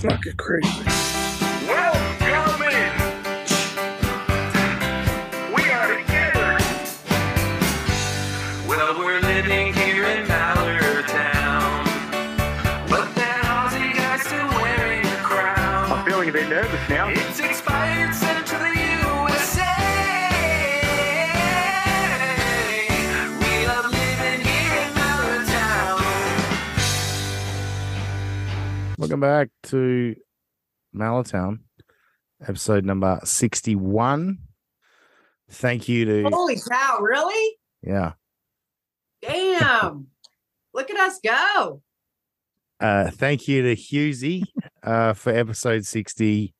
Fucking crazy. Welcome back to Mallertown, episode number 61. Thank you to, Holy cow, really? yeah. Damn. Look at us go. Uh, thank you to Husey uh, for episode 60.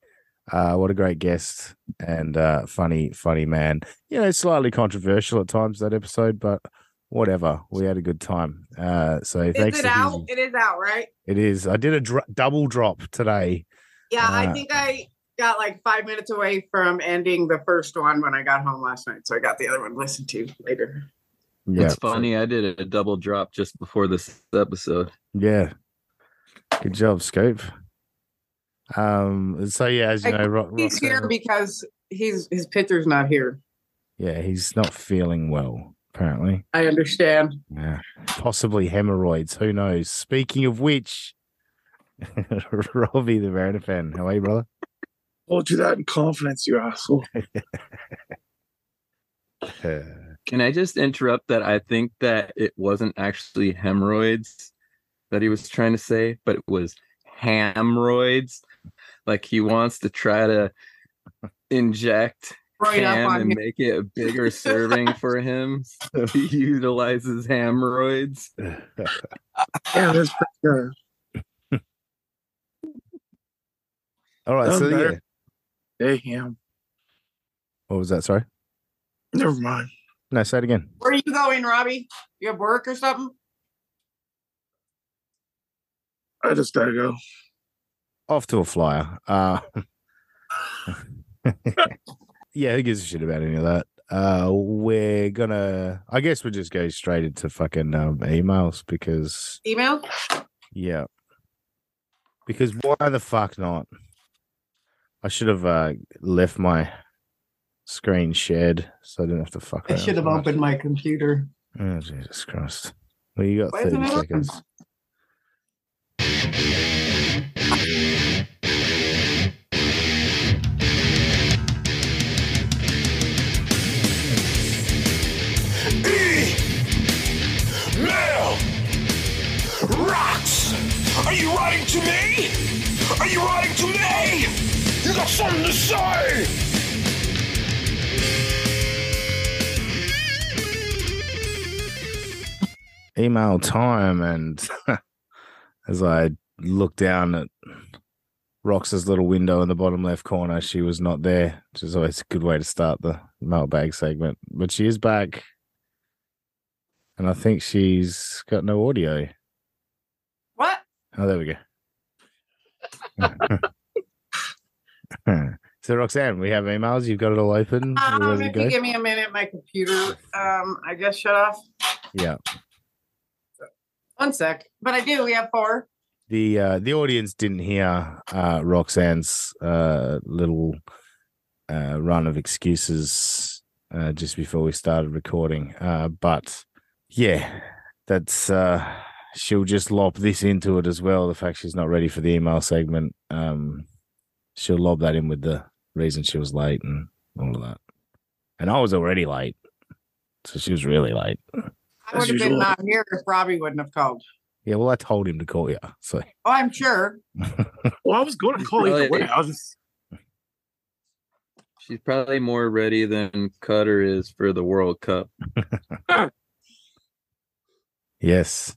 Uh, what a great guest and uh, funny, funny man. You know, slightly controversial at times that episode, but whatever. We had a good time. Uh, so Is thanks it out? Husey. It is out, right? It is. I did a dr- double drop today. Yeah, Uh, I think I got like five minutes away from ending the first one when I got home last night. So I got the other one listened to later. Yeah, It's funny. I did a double drop just before this episode. Yeah. Good job, Scope. Um, so yeah, as you I know, Ro- He's here Roxanne- because he's his pitcher's not here. yeah, he's not feeling well, apparently. I understand. Yeah. Possibly hemorrhoids. Who knows? Speaking of which, Robbie the Verona fan. How are you, brother? Told you that in confidence, you asshole. Can I just interrupt that? I think that it wasn't actually hemorrhoids that he was trying to say, but it was hemorrhoids. Like he wants to try to inject Right up ham on and him. make it a bigger serving for him. So he utilizes hemorrhoids. Yeah, that's pretty good. all right. Done So better. yeah. Damn. What was that? Sorry. Never mind. No, say it again. Where are you going, Robbie? You have work or something? I just gotta go. Off to a flyer. Uh, yeah, who gives a shit about any of that? Uh, we're gonna. I guess we'll just go straight into fucking um, emails because Email? yeah, because why the fuck not? I should have uh, left my screen shared so I didn't have to fuck. I should have much. opened my computer. Oh Jesus Christ! Well, you got Why thirty seconds. Writing to me? Are you writing to me? You got something to say? email time and as I looked down at Rox's little window in the bottom left corner, she was not there, which is always a good way to start the mailbag segment. But she is back. And I think she's got no audio. Oh, there we go. so Roxanne, we have emails. You've got it all open. Um, if you give me a minute, my computer, um, I guess shut off. Yeah. One sec. But I do. We have four. the uh the audience didn't hear uh Roxanne's uh little uh run of excuses uh just before we started recording uh but yeah that's uh she'll just lob this into it as well the fact she's not ready for the email segment um she'll lob that in with the reason she was late and all of that and I was already late so she was really late I would have been usual. not here if Robbie wouldn't have called. yeah well I told him to call you so Oh, I'm sure. Well, I was going to call you. Really? I was just She's probably more ready than Cutter is for the World Cup. yes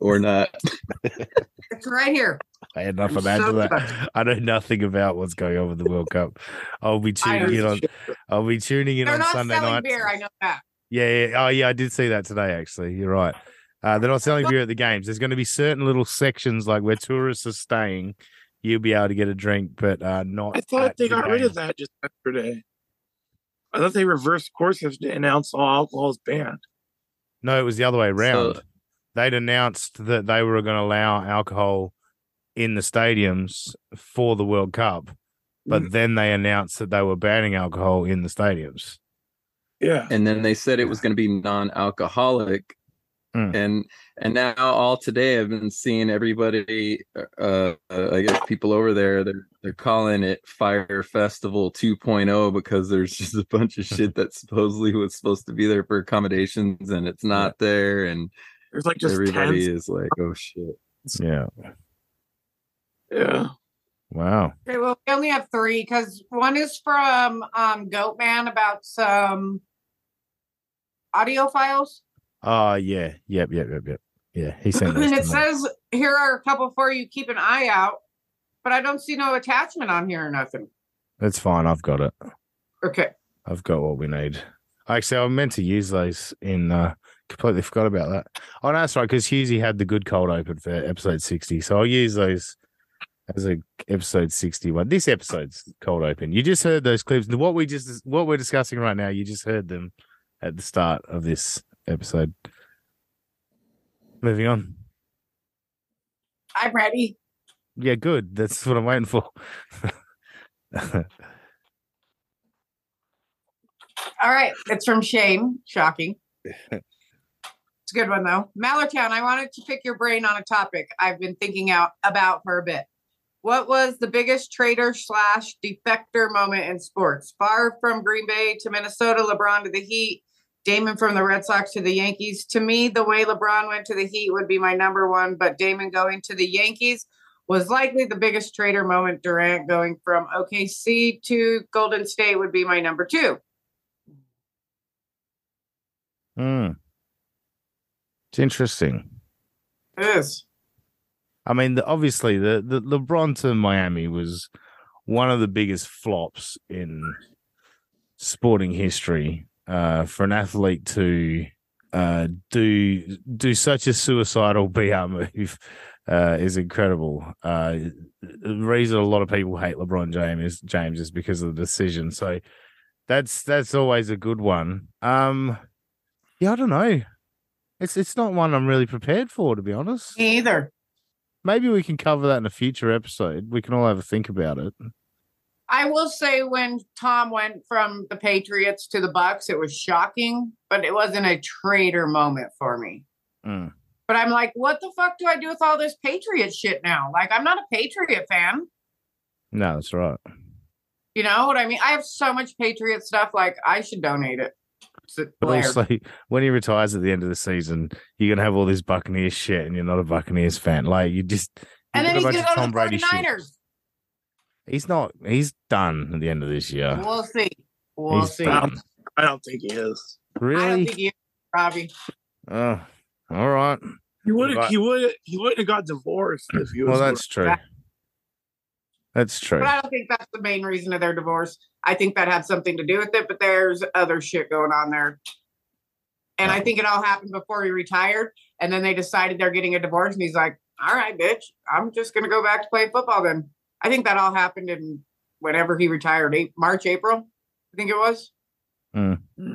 or not. It's right here. I had enough I'm imagine so that. sorry. I know nothing about what's going on with the World Cup. I'll be tuning in know. on. I'll be tuning in They're on not Sunday selling night. beer. I know that. Yeah, yeah. Oh, yeah. I did see that today. Actually, you're right. Uh, they're not selling beer at the games. There's going to be certain little sections like where tourists are staying. You'll be able to get a drink, but uh, not. I thought they the got rid of that just yesterday. I thought they reversed course and announced all alcohol is banned. No, it was the other way around. So- They'd announced that they were going to allow alcohol in the stadiums for the World Cup, but Mm. then they announced that they were banning alcohol in the stadiums. Yeah. and then they said it was going to be non-alcoholic Mm. and and now all today i've been seeing everybody uh, uh i guess people over there they're they're calling it Fyre festival 2.0 because there's just a bunch of shit that supposedly was supposed to be there for accommodations and it's not there and There's like just everybody tens. is like oh shit Yeah. Yeah. Wow. Okay, well, we only have three because one is from um Goatman about some audio files. Oh, yeah. Yep. Yep. Yep. Yep. Yeah. He sent and it says here are a couple for you. Keep an eye out. But I don't see no attachment on here or nothing. That's fine. I've got it. Okay. I've got what we need. Actually, I meant to use those in. uh Completely forgot about that. Oh, no, that's right. Because Husey had the good cold open for episode sixty, so I'll use those as a episode sixty-one. This episode's cold open. You just heard those clips. What we just what we're discussing right now, you just heard them at the start of this episode. Moving on. I'm ready. Yeah, good. That's what I'm waiting for. All right. It's from Shane. Shocking. It's a good one though. Mallertown, I wanted to pick your brain on a topic I've been thinking out about for a bit. What was the biggest traitor slash defector moment in sports? Favre from Green Bay to Minnesota, LeBron to the Heat, Damon from the Red Sox to the Yankees. To me, the way LeBron went to the Heat would be my number one, but Damon going to the Yankees was likely the biggest traitor moment. Durant going from OKC to Golden State would be my number two. Hmm. It's interesting. It is. I mean, the, obviously, the, the LeBron to Miami was one of the biggest flops in sporting history. Uh, for an athlete to uh, do do such a suicidal BR move uh, is incredible. Uh, the reason a lot of people hate LeBron James is James is because of the decision. So that's that's always a good one. Um, yeah, I don't know. It's it's not one I'm really prepared for, to be honest Me either. maybe we can cover that in a future episode. We can all have a think about it. I will say when Tom went from the Patriots to the Bucks, it was shocking, but it wasn't a traitor moment for me. Mm. But I'm like, what the fuck do I do with all this Patriot shit now? Like, I'm not a Patriot fan. No, that's right. You know what I mean? I have so much Patriot stuff. Like, I should donate it. To But Blair. also, when he retires at the end of the season, you're gonna have all this Buccaneers shit, and you're not a Buccaneers fan. Like you just, and then you've got a going bunch to of go to the 49ers. He's not. He's done at the end of this year. We'll see. We'll he's see. done. I don't think he is. Really? I don't Really? think you, Robbie. Oh, all right. He would have. He would. He wouldn't have got divorced if he was. Well, that's true. That's true. But I don't think that's the main reason of their divorce. I think that had something to do with it, but there's other shit going on there. And I think it all happened before he retired. And then they decided they're getting a divorce. And he's like, all right, bitch, I'm just going to go back to playing football then. I think that all happened in whenever he retired, eight, March, April, I think it was.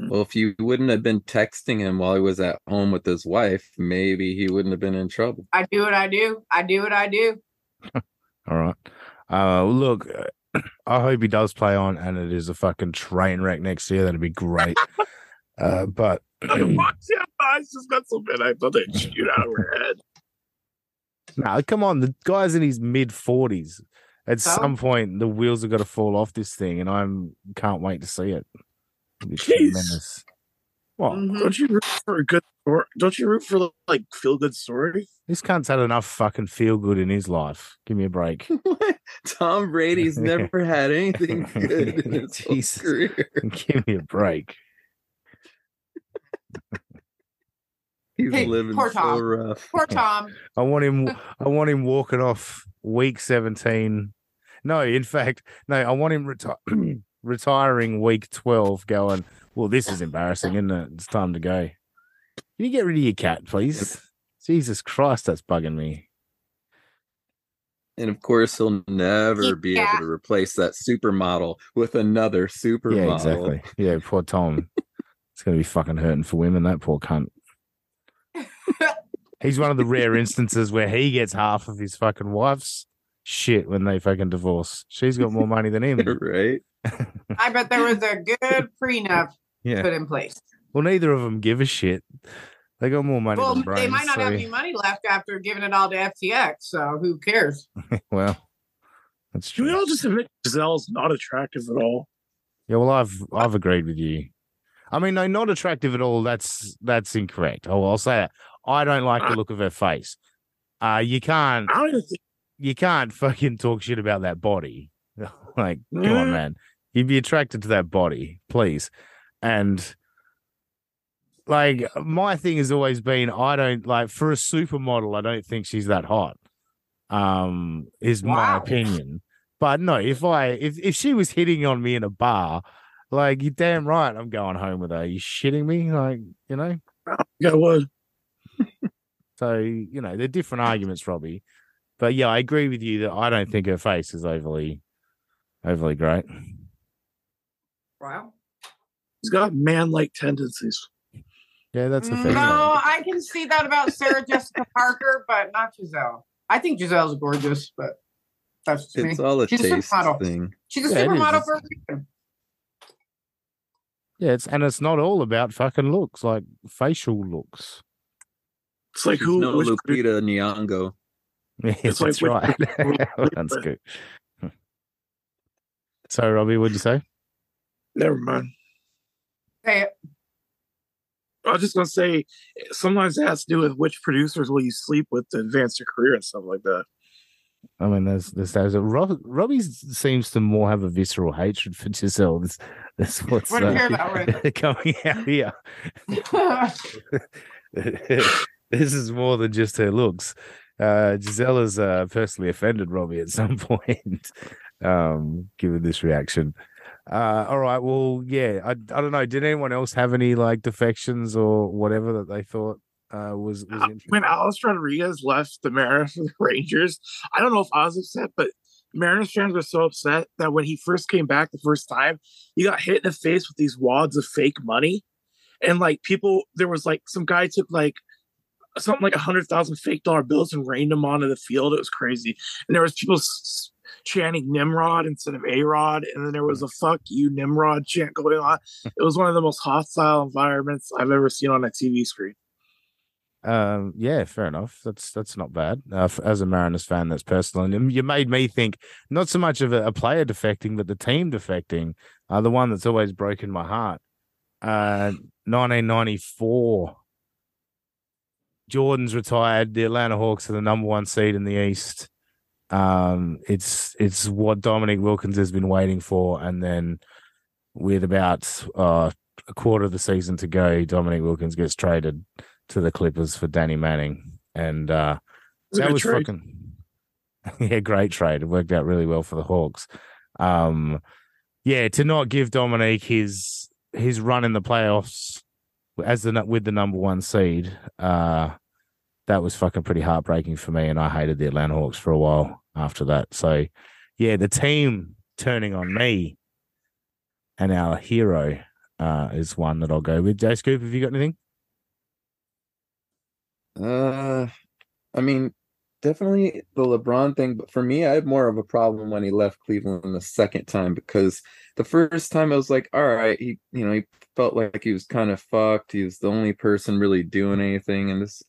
well if you wouldn't have been texting him while he was at home with his wife maybe he wouldn't have been in trouble I do what I do. I do what I do. All right. Uh, look, I hope he does play on, and it is a fucking train wreck next year. That'd be great. uh, but Watch your eyes just got so bad. I thought they'd shoot out of her head. no, come on, the guy's in his mid forties. At So? some point, the wheels have got to fall off this thing, and I'm can't wait to see it. It'll Jeez. tremendous. What? Mhm. Don't you root for a good story? Don't you root for like feel good story? This cunt's had enough fucking feel good in his life. Give me a break. tom brady's never had anything good in his whole Jesus. career Give me a break. He's Hey, living poor so Tom. rough. Poor Tom. I want him. I want him walking off week seventeen. No, in fact, no. I want him reti- retiring week twelve. Going. Well, this is embarrassing, isn't it? It's time to go. Can you get rid of your cat, please? Jesus Christ, that's bugging me. And of course, he'll never be able to replace that supermodel with another supermodel. Yeah, exactly. Yeah, poor Tom. it's gonna be fucking hurting for women. That poor cunt. He's one of the rare instances where he gets half of his fucking wife's shit when they fucking divorce. She's got more money than him. right? I bet there was a good prenup Yeah. put in place. Well, neither of them give a shit. They got more money Well, than brains. they might not have any money left after giving it all to FTX. So who cares? Well, that's true. Can we true. all just admit Gisele's not attractive at all? Yeah, well, I've I've agreed with you. I mean, no, not attractive at all. That's that's incorrect. Oh, I'll say that. I don't like the look of her face. Uh you can't I don't think you can't fucking talk shit about that body. like, come on, Mm. man. You'd be attracted to that body, please. And like my thing has always been I don't like for a supermodel, I don't think she's that hot. Um, is my opinion. But no, if I if if she was hitting on me in a bar, like you're damn right I'm going home with her. you shitting me? Like, you know? I would. So, you know, they're different arguments, Robbie. But yeah, I agree with you that I don't think her face is overly overly great. Wow. He's got man-like tendencies. Yeah, that's a Mm, fair. No. I can see that about Sarah Jessica Parker, but not Gisele. I think Gisele's gorgeous, but that's just me. It's all a She's a taste supermodel. thing. She's a Yeah, supermodel for a reason. Yeah, it's and it's not all about fucking looks, like facial looks. It's like She's who? no which Lupita Nyong'o. Yes, It's like that's which- right. that's good. So, Robbie, what'd you say? Never mind. Say it. I was just gonna say, sometimes it has to do with which producers will you sleep with to advance your career and stuff like that. I mean, there's there's there's a Rob, Robbie seems to more have a visceral hatred for Gisele. That's, that's what's What did you uh, that coming out here. this is more than just her looks. Uh, Gisele has uh, personally offended Robbie at some point, um, given this reaction. Uh, all right, well, yeah, I, I don't know. Did anyone else have any like defections or whatever that they thought uh, was was Uh, interesting? When Alex Rodriguez left the Mariners for the Rangers, I don't know if I was upset, but Mariners fans were so upset that when he first came back the first time, he got hit in the face with these wads of fake money. And like people, there was like some guy took like something like a hundred thousand fake dollar bills and rained them onto the field. It was crazy. And there was people s- chanting Nimrod instead of A Rod. And then there was a fuck you Nimrod chant going on. It was one of the most hostile environments I've ever seen on a TV screen. Um, yeah, fair enough. That's that's not bad. Uh, as a Mariners fan, that's personal. And you made me think not so much of a, a player defecting, but the team defecting. Uh, the one that's always broken my heart. Uh, 1994. Jordan's retired. The Atlanta Hawks are the number one seed in the East. Um, it's it's what Dominique Wilkins has been waiting for, and then with about uh, a quarter of the season to go, Dominique Wilkins gets traded to the Clippers for Danny Manning, and uh, was that was trade. fucking yeah, great trade. It worked out really well for the Hawks. Um, yeah, to not give Dominique his his run in the playoffs as the with the number one seed, uh, that was fucking pretty heartbreaking for me, and I hated the Atlanta Hawks for a while after that. So, yeah, the team turning on me and our hero uh, is one that I'll go with. Jay Scoop, have you got anything? Uh, I mean, definitely the LeBron thing, but for me, I had more of a problem when he left Cleveland the second time because the first time I was like, all right, he, you know, he felt like he was kind of fucked. He was the only person really doing anything, and this,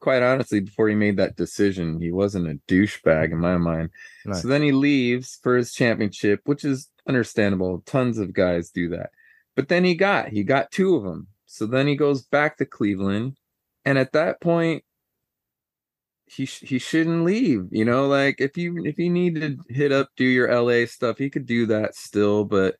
quite honestly, before he made that decision, he wasn't a douchebag in my mind. So then he leaves for his championship, which is understandable. Tons of guys do that. But then he got he got two of them. So then he goes back to Cleveland, and at that point, he sh- he shouldn't leave. You know, like if you if you need to hit up do your LA stuff, he could do that still. But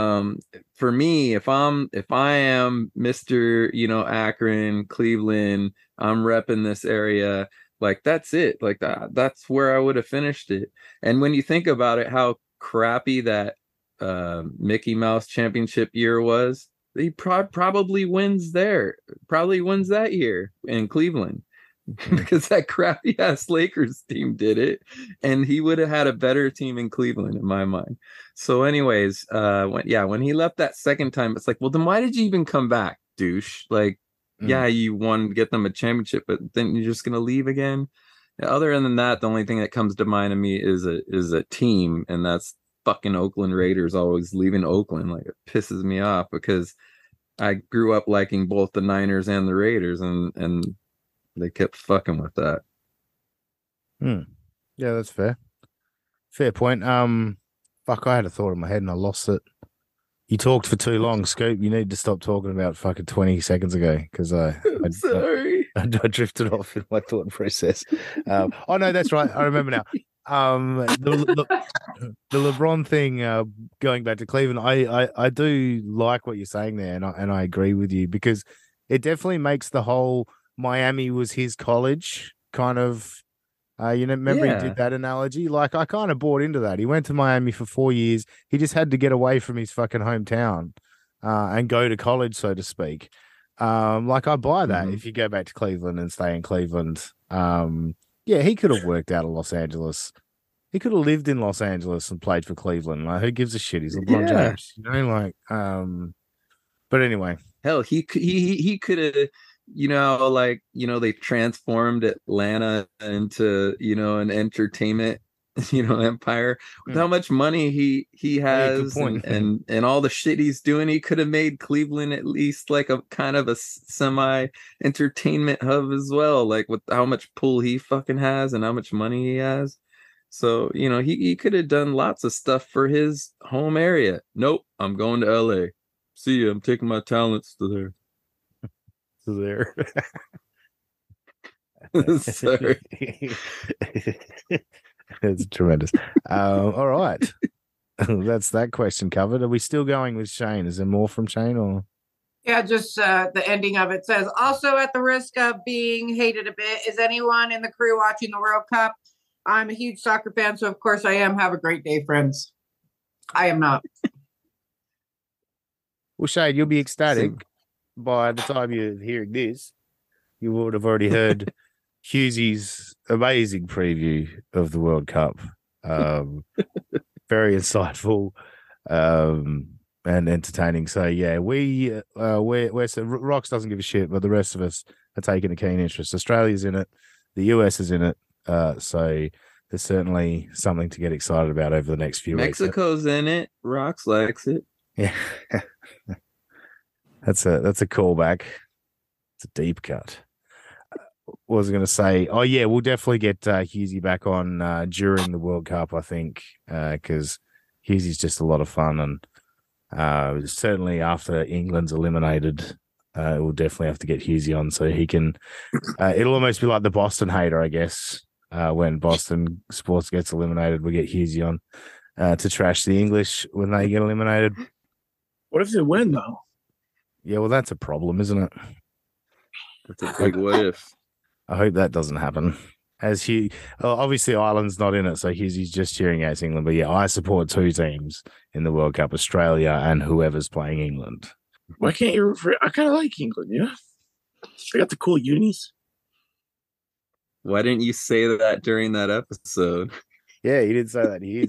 um for me if i'm if i am mr you know akron cleveland i'm repping this area like that's it like that that's where i would have finished it. And when you think about it how crappy that uh, mickey mouse championship year was he pro- probably wins there probably wins that year in cleveland because that crappy ass lakers team did it and he would have had a better team in cleveland in my mind. So anyways uh when yeah when he left that second time it's like well then why did you even come back douche? Like Mm. yeah you won to get them a championship but then you're just gonna leave again? Other than that the only thing that comes to mind to me is a is a team and that's fucking oakland raiders always leaving oakland like it pisses me off because i grew up liking both the niners and the raiders and and they kept fucking with that Yeah, that's fair. Fair point. Um, fuck, I had a thought in my head and I lost it. You talked for too long, Scoop. You need to stop talking about fucking twenty seconds ago because I, I, sorry I, I drifted off in my thought process. Um, oh no, that's right. I remember now. Um, the, the, the LeBron thing, uh, going back to Cleveland, I, I, I do like what you're saying there, and I, and I agree with you because it definitely makes the whole Miami was his college kind of. Uh, you know, remember he did that analogy. Like I kind of bought into that. He went to Miami for four years. He just had to get away from his fucking hometown, uh, and go to college, so to speak. Um, like I buy that Mhm. if you go back to Cleveland and stay in Cleveland. Um, yeah, he could have worked out of Los Angeles. He could have lived in Los Angeles and played for Cleveland. Like, who gives a shit? He's LeBron Yeah. James, you know. Like, um, but anyway, hell he he, he could have you know like you know they transformed atlanta into you know an entertainment you know empire with how mm. much money he he has point. and, and and all the shit he's doing he could have made cleveland at least like a kind of a semi entertainment hub as well like with how much pull he fucking has and how much money he has. So you know he, he could have done lots of stuff for his home area. Nope i'm going to la see you i'm taking my talents to there there. Sorry. it's tremendous. Um, all right. That's that question covered. Are we still going with Shane? Is there more from Shane or? Yeah, just uh, the ending of it says also at the risk of being hated a bit. Is anyone in the crew watching the World Cup? I'm a huge soccer fan, so of course I am. Have a great day, friends. I am not. Well, Shane, you'll be ecstatic Same. By the time you're hearing this. You would have already heard Hughesy's amazing preview of the World Cup. Um, very insightful um, and entertaining. So yeah, we uh, we're, we're so Rox doesn't give a shit, but the rest of us are taking a keen interest. Australia's in it, the US is in it. Uh, so there's certainly something to get excited about over the next few weeks. Mexico's in it. Rox likes it. Yeah. that's a that's a callback. It's a deep cut. Uh, What was going to say? Oh yeah, we'll definitely get uh, Husey back on uh, during the World Cup. I think because Husey's just a lot of fun, and uh, certainly after England's eliminated, uh, we'll definitely have to get Husey on so he can. Uh, it'll almost be like the Boston hater, I guess. Uh, when Boston sports gets eliminated, we get Husey on uh, to trash the English when they get eliminated. What if they win though? Yeah, well, that's a problem, isn't it? That's a big what if. I hope that doesn't happen. As he, well, obviously, Ireland's not in it, so he's, he's just cheering out England. But yeah, I support two teams in the World Cup: Australia and whoever's playing England. Why can't you? root for- I kind of like England. Yeah, they got the cool unis. Why didn't you say that during that episode? Yeah, he didn't say that. He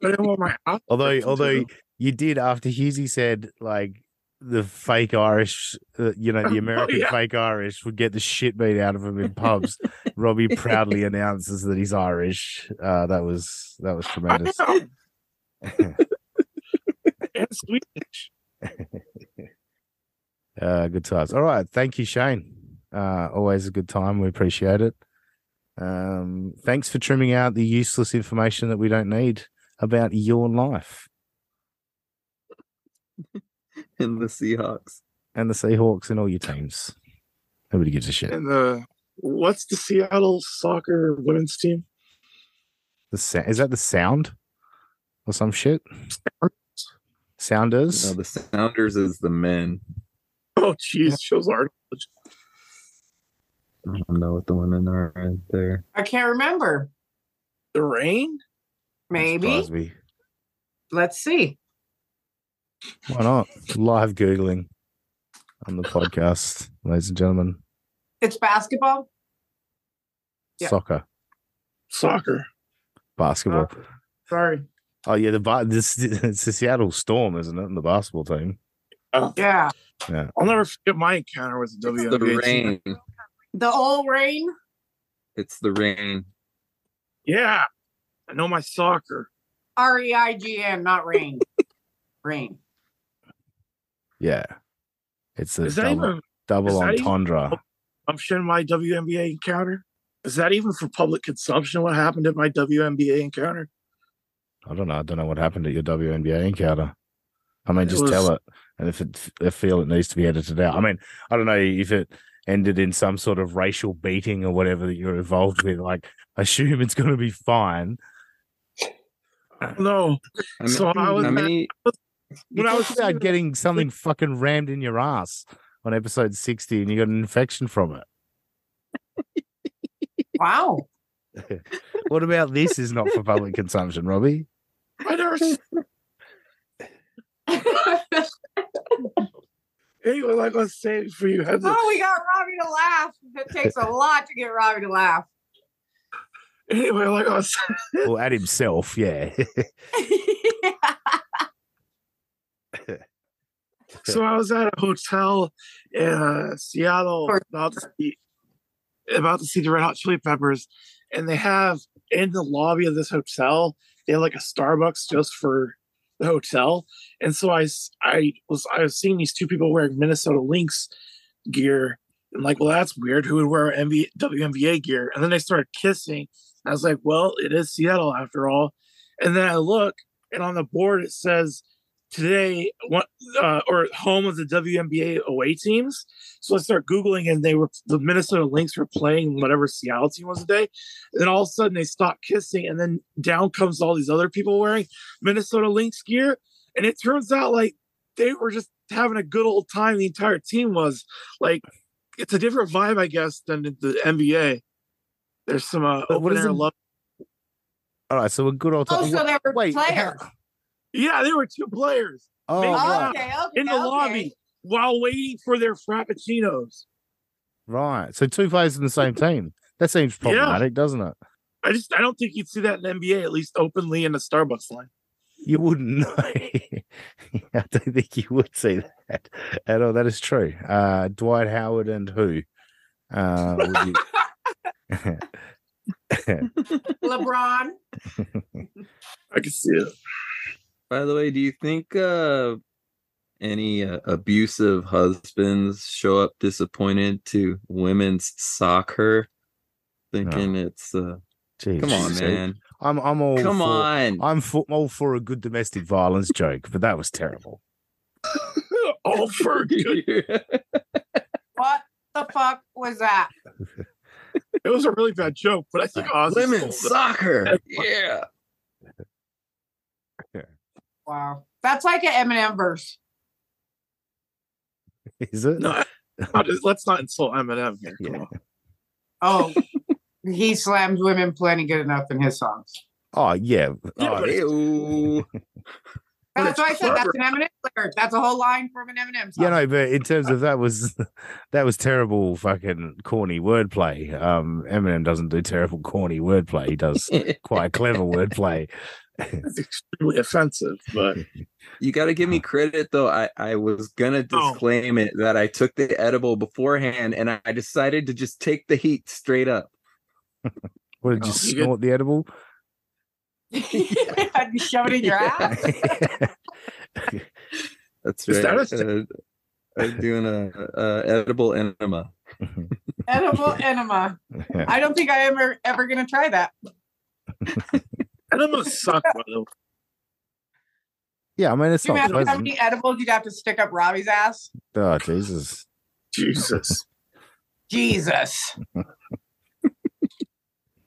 But I don't want my although, although do. you did after Husey said like the fake Irish, uh, you know, the American yeah. fake Irish would get the shit beat out of him in pubs. Robbie proudly announces that he's Irish. Uh, that was that was tremendous. and Swedish. Uh, good times. All right. Thank you, Shane. Uh, always a good time. We appreciate it. Um, thanks for trimming out the useless information that we don't need about your life in the Seahawks. and the Seahawks and all your teams. Nobody gives a shit. And the what's the Seattle soccer women's team? The sa- is that the sound or some shit? Sounders. No, the Sounders is the men. Oh, jeez, shows art. I don't know what the one in there right there. I can't remember. The rain. Maybe. Let's see. Why not? Live Googling on the podcast, ladies and gentlemen. It's basketball. Yeah. Soccer, Soccer. basketball. Sorry. Oh yeah, the ba- this it's the Seattle Storm, isn't it? And the basketball team. Oh. Yeah. Yeah. I'll never forget my encounter with the It's WNBA. the team. rain. The old rain. It's the rain. Yeah, I know my soccer. R E I G N, not rain. rain. Yeah, it's a Is that double, even double is that even- entendre. assumption my WNBA encounter? Is that even for public consumption? What happened at my WNBA encounter? I don't know. I don't know what happened at your WNBA encounter. I mean, It just was- tell it, and if it if feel it needs to be edited out. I mean, I don't know if it ended in some sort of racial beating or whatever that you're involved with. Like, assume it's going to be fine. No, I mean, So I was how at- many? You when I was talked about getting something fucking rammed in your ass on episode 60 and you got an infection from it. Wow. What about this is not for public consumption, Robbie? I never. s- Anyway, like I was saying, for you had the, oh, we got Robbie to laugh. It takes a lot to get Robbie to laugh. anyway, like I was Well, at himself, yeah. So I was at a hotel in uh, Seattle about to see about to see the Red Hot Chili Peppers, and they have in the lobby of this hotel they have like a Starbucks just for the hotel. And so I s- I was I was seeing these two people wearing Minnesota Lynx gear, and like, well, that's weird. Who would wear NBA, WNBA gear? And then they started kissing. I was like, well, it is Seattle after all. And then I look, and on the board it says today what uh, or home of the WNBA away teams. So I start googling, and they were the Minnesota Lynx were playing whatever Seattle team was today. And then all of a sudden they stop kissing, and then down comes all these other people wearing Minnesota Lynx gear, and it turns out like they were just having a good old time. The entire team was like, it's a different vibe, I guess, than the NBA. There's some uh, open air it- love. All right, so a good old oh, so they were Wait, players. How- Yeah, there were two players Oh, right. Okay, okay. in the okay. lobby while waiting for their frappuccinos. right. So two players in the same team. That seems Yeah. problematic, doesn't it? I just I don't think you'd see that in the NBA at least openly in the Starbucks line. You wouldn't know. I don't think you would see that at all. That is true. Uh, Dwight Howard and who? Uh, you... LeBron. I can see it. By the way, do you think uh, any uh, abusive husbands show up disappointed to women's soccer, thinking it's uh, Jeez, come on, see? man, I'm I'm all come for, on. I'm for, all for a good domestic violence joke, but that was terrible. All for good. What the fuck was that? It was a really bad joke, but I think Ozzy Women's stole it. soccer, yeah. Wow. That's like an Eminem verse. Is it? No, not- let's not insult Eminem here. Come Yeah. on. Oh, he slams women plenty good enough in his songs. Oh yeah. Yeah, Oh, but it's- Ew. But That's why I said that's an Eminem lyric. That's a whole line from an Eminem song. yeah, no, but in terms of that was that was terrible fucking corny wordplay. Um Eminem doesn't do terrible corny wordplay. He does quite clever wordplay. It's extremely offensive, but You got to give me credit though. I I was gonna Oh. disclaim it that I took the edible beforehand, and I decided to just take the heat straight up. What did Oh, you you get- the edible? I'd be shoving it in your ass. That's Is right. that a- uh, I'm doing a, a edible enema. Edible enema. I don't think I am ever, ever going to try that. Enema suck. By the way. yeah, I mean it's Can you not imagine how pleasant. many edibles you'd have to stick up Robbie's ass? Oh Jesus. Jesus. Jesus.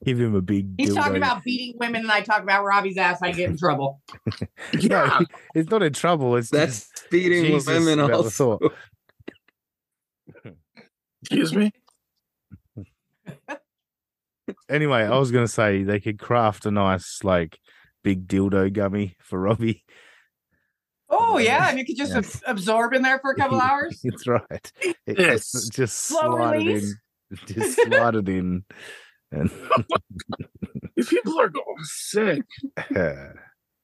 Give him a big. He's talking dildo. about beating women, and I talk about Robbie's ass. I get in trouble. No, Yeah. he- it's not in trouble. It's That's just feeding Jesus women about the also. thought. Excuse me. Anyway. I was gonna say they could craft a nice like big dildo gummy for Robbie. Oh uh, yeah, and you could just Yeah. absorb in there for a couple hours. That's right. It- Yes. just, just Slow slide it release. in. Just slide it in. And These people are going sick.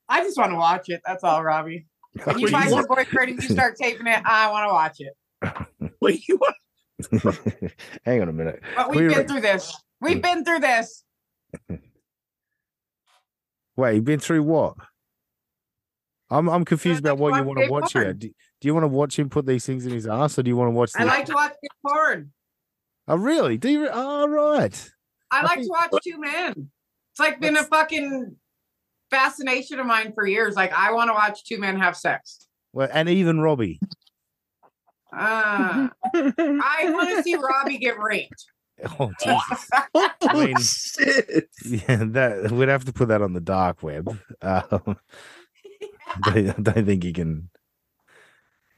I just want to watch it. That's all, Robbie. When you find your want- boyfriend and you start taping it, I want to watch it. Wait, you want? Hang on a minute. But we've We been were- through this. We've been through this. Wait, you've been through what? I'm I'm confused about what you want to watch porn. here. Do, do you want to watch him put these things in his ass, or do you want to watch? I like to watch good porn. Oh, really? Do you? re- Oh, right. I I like think- to watch two men. It's like been a fucking fascination of mine for years. Like I want to watch two men have sex. Well, and even Robbie. Uh, I want to see Robbie get raped. Oh, Jesus. I mean- shit. yeah, that we'd have to put that on the dark web. Um, I don't think you can.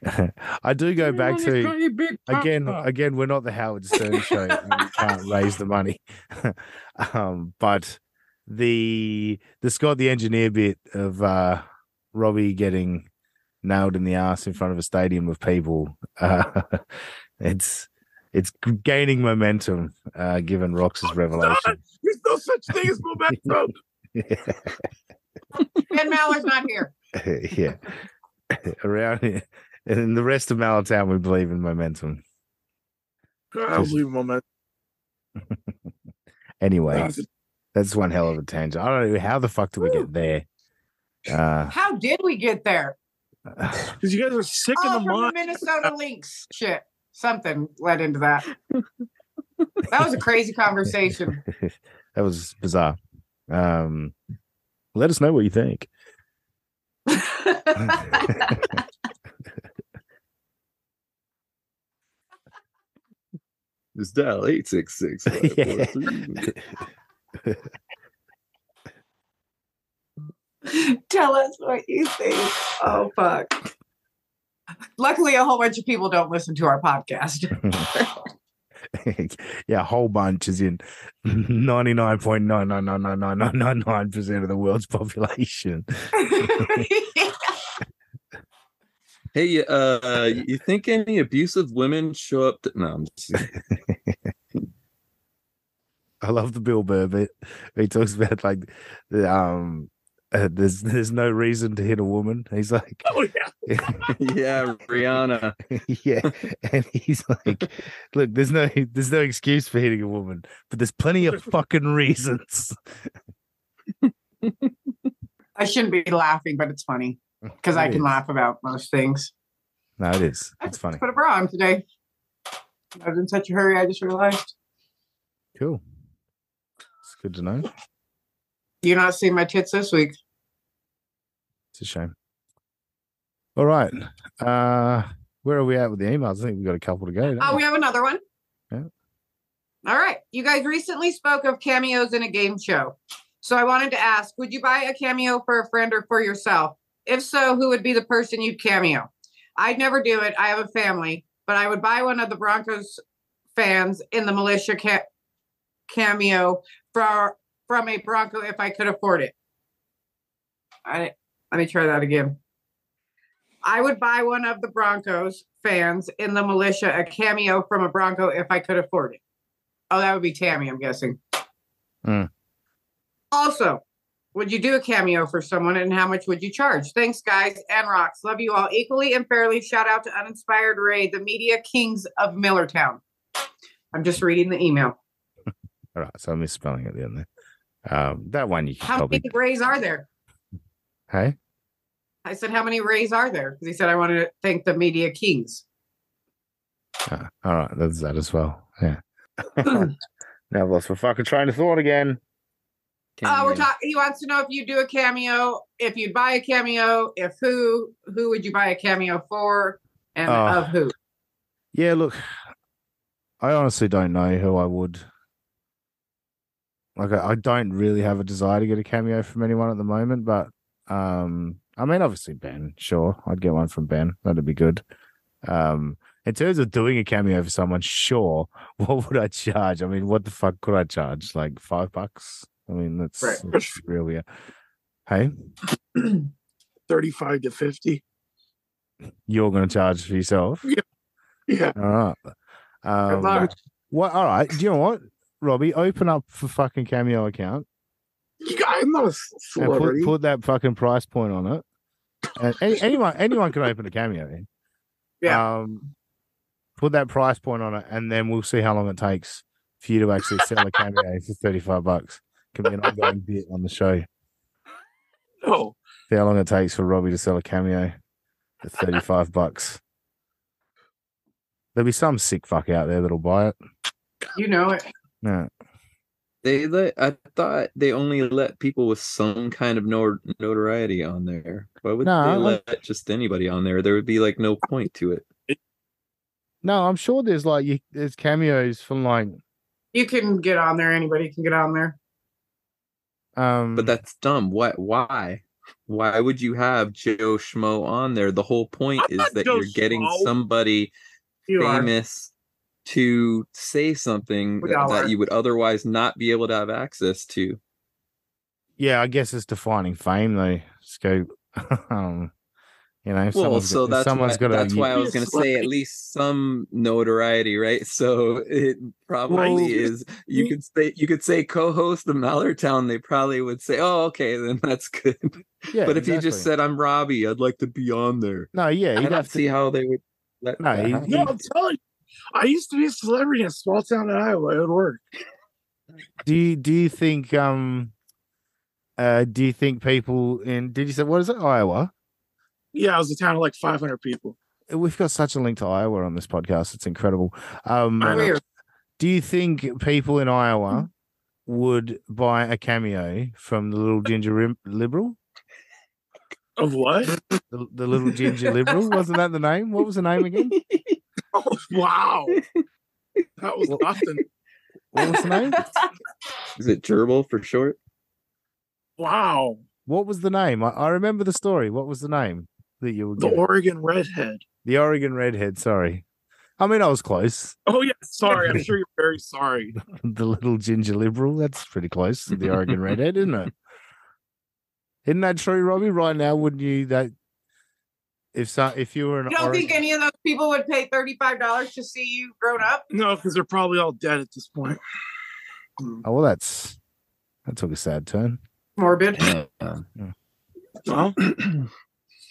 I do go back to again. Again, we're not the Howard Stern show. and we can't raise the money. um, but the the Scott the engineer bit of uh, Robbie getting nailed in the ass in front of a stadium of people. Uh, it's it's gaining momentum uh, given Rox's revelation. There's no such thing as momentum. Ben Maller's not here. yeah. Around here. And in the rest of Mallertown, we believe in momentum. I believe in momentum. Anyway, that's one hell of a tangent. I don't know how the fuck did we get there. Uh, How did we get there? Because you guys are sick Oh, in the from the mind. Minnesota Lynx. Shit. Something led into that. That was a crazy conversation. that was bizarre. Um, let us know what you think. Just dial eight six six. Tell us what you think. Oh fuck. Luckily, a whole bunch of people don't listen to our podcast. yeah, a whole bunch is in 99.9999999% of the world's population. Hey, uh, you think any abusive women show up? To... No, I'm just... I love the Bill Burr bit. He talks about like the um uh, there's there's no reason to hit a woman. He's like Oh yeah. yeah, Rihanna. yeah, and he's like, look, there's no there's no excuse for hitting a woman, but there's plenty of fucking reasons. I shouldn't be laughing, but it's funny because I It can is. laugh about most things. No, it is. I It's funny. Put a bra on today. I was in such a hurry. I just realized. Cool. It's good to know. You not see my tits this week? It's a shame. All right. Uh where are we at with the emails? I think we've got a couple to go. Oh, we? we have another one. Yeah. All right. You guys recently spoke of cameos in a game show. So I wanted to ask Would you buy a cameo for a friend or for yourself? If so, who would be the person you'd cameo? I'd never do it. I have a family, but I would buy one of the Broncos fans in the militia ca- cameo for, from a Bronco if I could afford it. I, let me try that again. I would buy one of the Broncos fans in the militia a cameo from a Bronco if I could afford it. Oh, that would be Tammy, I'm guessing. Hmm. Also, would you do a cameo for someone and how much would you charge? Thanks, guys and Rox. Love you all equally and fairly. Shout out to Uninspired Ray, the media kings of Millertown. I'm just reading the email. All right, so I'm misspelling at the end there. Um, that one you can How probably. many Rays are there? Hey, I said, How many Rays are there? Because he said, I want to thank the media kings. Uh, all right, that's that as well. Yeah. now I've lost my fucking train of thought again. Uh, we're Cameo. talking. He wants to know if you do a cameo, if you'd buy a cameo, if who, who would you buy a cameo for, and Oh. of who? Yeah, look, I honestly don't know who I would. Like I, I don't really have a desire to get a cameo from anyone at the moment, but um, I mean, obviously Ben, sure, I'd get one from Ben. That'd be good. Um, in terms of doing a cameo for someone, sure. What would I charge? I mean, what the fuck could I charge? Like five bucks? I mean, that's, Right. that's really. A... Hey, 35 to 50. you're going to charge for yourself? Yeah. Yeah. All right. Um, what? All right. Do you know what, Robbie? Open up for fucking cameo account You got, I'm not a celebrity. put, put that fucking price point on it. And any, anyone anyone can open a cameo. Yeah. Um, put that price point on it, and then we'll see how long it takes for you to actually sell a cameo for thirty five bucks. Can be an ongoing bit on the show. no. See how long it takes for Robbie to sell a cameo for thirty five bucks. There'll be some sick fuck out there that'll buy it. You know it. Yeah. They let I thought they only let people with some kind of nor- notoriety on there. Why would No, they I- let just anybody on there? There would be like no point to it. No, I'm sure there's like you, there's cameos from like You can get on there. Anybody can get on there. um But that's dumb. What why? Why would you have Joe Schmo on there? The whole point is that Joe you're getting Schmo. somebody You are. famous to say something We that, all that you would otherwise not be able to have access to. yeah, I guess it's defining fame though. Scope. um, you know, if Well, someone's so got, if that's someone's why, got that's why I was going to say at least some notoriety, right? So it probably Well, is. You could say you could say co-host of Mallertown. They probably would say, "Oh, okay, then that's good." yeah, but if you just said, "I'm Robbie, I'd like to be on there," no, yeah, I you'd don't have to. see how they would let No, that he- No, I'm telling you. I used to be a celebrity in a small town in Iowa. It would work. Do you do you think um uh do you think people in did you say what is it Iowa? Yeah, it was a town of like 500 people. We've got such a link to Iowa on this podcast. It's incredible. Um, I know. Weird. do you think people in Iowa would buy a cameo from the little ginger liberal? Of what? The, the little ginger liberal wasn't that the name? What was the name again? Oh, wow. That was Well- nothing. What was the name? Is it gerbil for short? Wow. What was the name? I, I remember the story. What was the name that you were The given? Oregon Redhead. the Oregon Redhead. Sorry, I mean I was close. Oh, yeah. Sorry. I'm sure you're very sorry. the little ginger liberal. That's pretty close to the Oregon Redhead, isn't it? Isn't that true, Robbie? Right now, wouldn't you that if so, if you were an You don't think any of those people would pay thirty-five dollars to see you grown up? No, because they're probably all dead at this point. oh well, that's that took a sad turn. Morbid. Well,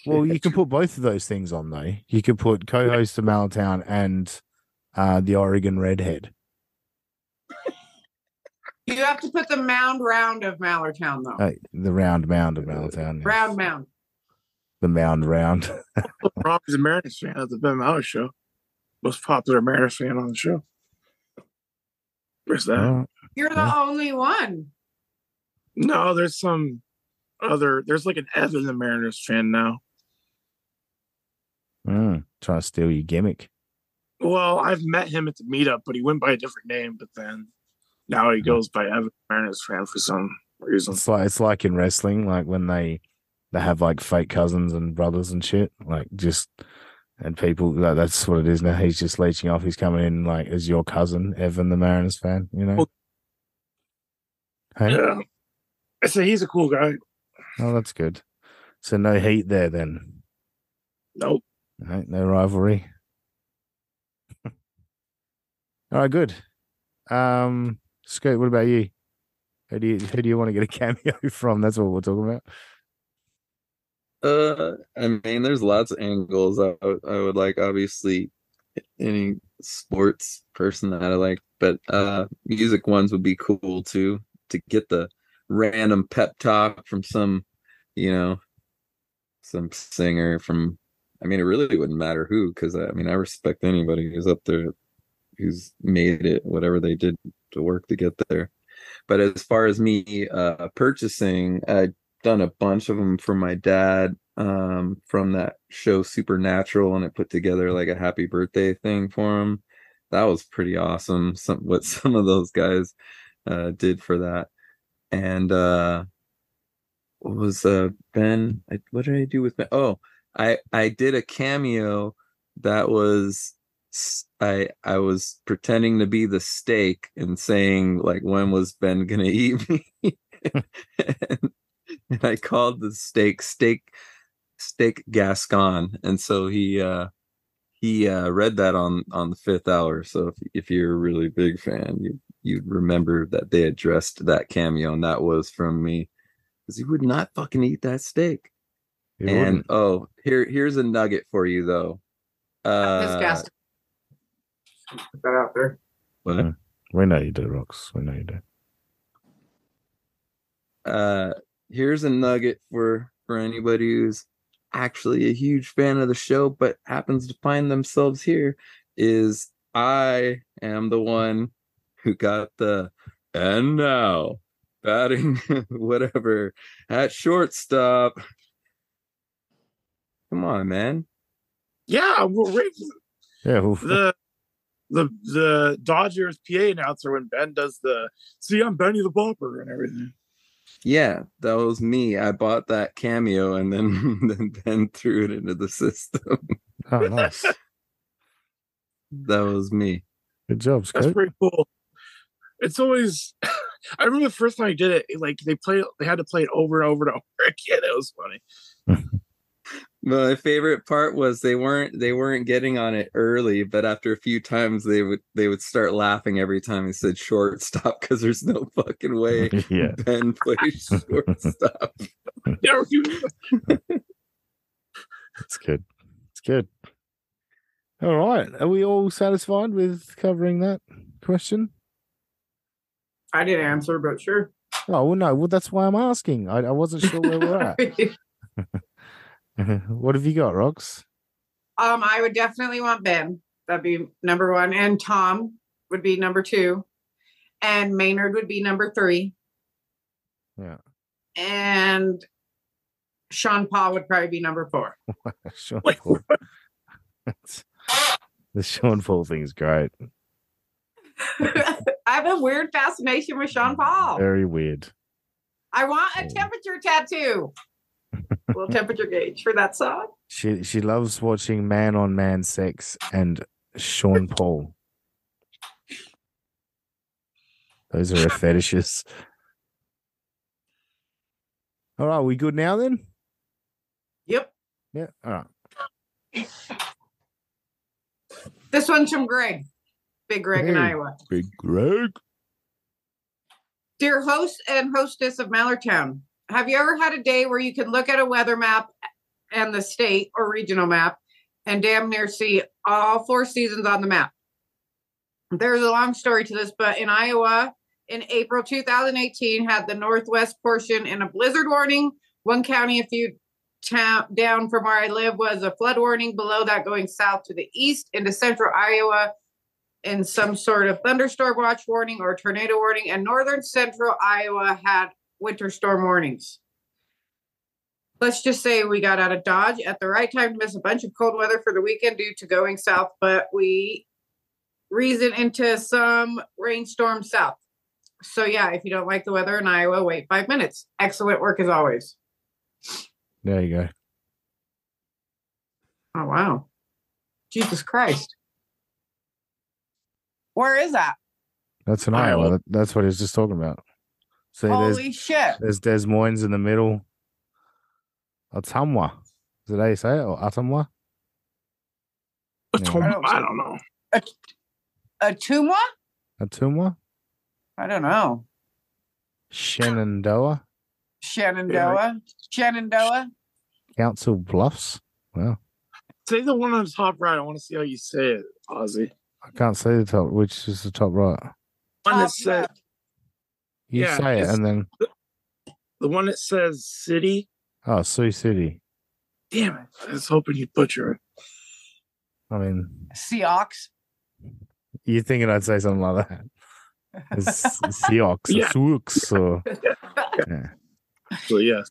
Well, you can put both of those things on though. You could put co-host of Mallertown and uh, the Oregon Redhead. You have to put the mound round of Mallertown though. Uh, the round mound of Mallertown. yes. round mound. The mound round. Robbie's a Mariners fan at the Ben Maller show. Most popular Mariners fan on the show. Where's that? Oh, You're the Yeah. only one. No, there's some other. There's like an Evan the Mariners fan now. mm, trying to steal your gimmick. Well, I've met him at the meetup, but he went by a different name. But then now he goes by Evan Mariners fan for some reason. It's like it's like in wrestling, like when they they have like fake cousins and brothers and shit, like just and people that, that's what it is now. He's just leeching off. He's coming in like as your cousin, Evan, the Mariners fan. You know. Well- Hey, Yeah, say he's a cool guy. oh, that's good. So no heat there then. Nope. Right, no rivalry. All right, good. Um, Scoot, what about you? Who do you who do you want to get a cameo from? That's what we're talking about. Uh, I mean, there's lots of angles. I, would- I would like obviously any sports person that I like, but uh, music ones would be cool too. To get the random pep talk from some, you know, some singer from. I mean, it really wouldn't matter who, because I mean, I respect anybody who's up there, who's made it, whatever they did to work to get there. But as far as me uh, purchasing, I done a bunch of them for my dad um from that show supernatural and it put together like a happy birthday thing for him that was pretty awesome some what some of those guys uh did for that and uh what was uh Ben I, what did I do with Ben? Oh, I I did a cameo that was I I was pretending to be the steak and saying like when was Ben gonna eat me? and, and I called the steak steak steak Gascon, and so he uh he uh read that on on the fifth hour. So if if you're a really big fan, you you'd remember that they addressed that cameo, and that was from me because he would not fucking eat that steak. He and wouldn't. oh, here here's a nugget for you though. His Uh, cast. Put that out there. what? we know you do, Rox. We know you do. uh here's a nugget for for anybody who's actually a huge fan of the show but happens to find themselves here is i am the one who got the and now batting whatever at shortstop come on man Yeah, we're right. Yeah, well, The the the Dodgers PA announcer when Ben does the see I'm Benny the Bopper and everything. Yeah that was me i bought that cameo and then then ben threw it into the system oh, nice. that was me Good job, That's pretty cool. It's always I remember the first time I did it, like they played they had to play it over and over and over again. It was funny. My favorite part was they weren't they weren't getting on it early, but after a few times they would they would start laughing every time he said shortstop because there's no fucking way yeah. Ben plays shortstop. That's good. It's good. All right. Are we all satisfied with covering that question? I didn't answer, but sure. Oh, well, no. Well, that's why I'm asking. I, I wasn't sure where we're at. what have you got, Rox? Um, I would definitely want Ben. That'd be number one, and Tom would be number two, and Maynard would be number three, Yeah. and Sean Paul would probably be number four. Sean Paul. the Sean Paul thing is great. I have a weird fascination with Sean Paul. Very weird. I want a temperature tattoo. Little temperature gauge for that song. She she loves watching man on man sex and Sean Paul. Those are her fetishes. All right, we good now then? Yep. Yeah. All right. This one's from Greg. Big Greg in Iowa. Big Greg. Dear host and hostess of Mallertown, have you ever had a day where you can look at a weather map and the state or regional map and damn near see all four seasons on the map? There's a long story to this, but in Iowa, in April 2018, had the northwest portion in a blizzard warning. One county a few town down from where I live was a flood warning. Below that, going south to the east into central Iowa, in some sort of thunderstorm watch warning or tornado warning, and northern central Iowa had winter storm warnings. Let's just say we got out of Dodge at the right time to miss a bunch of cold weather for the weekend due to going south, but we reason into some rainstorm south. So yeah, if you don't like the weather in Iowa, wait five minutes. Excellent work as always. There you go. Oh wow. Jesus Christ. Where is that? That's in Iowa. Iowa. That's what he was just talking about. See, there's Holy shit. there's Des Moines in the middle. Ottumwa. Is it how you say it? Or Ottumwa? Yeah. I don't- I don't know. Atumwa? Ottumwa? I don't know. Shenandoah? Shenandoah. Shenandoah. Council Bluffs? Wow. Say the one on the top right. I want to see how you say it, Ozzy. I can't see the top. Which is the top right? One that Top says left. You Yeah, say it and then, the one that says city. oh, Sioux City. Damn it! I was hoping you'd butcher it. I mean, Seahawks. you're thinking I'd say something like that. It's Seahawks, Yeah. Sioux, or yeah. So yes,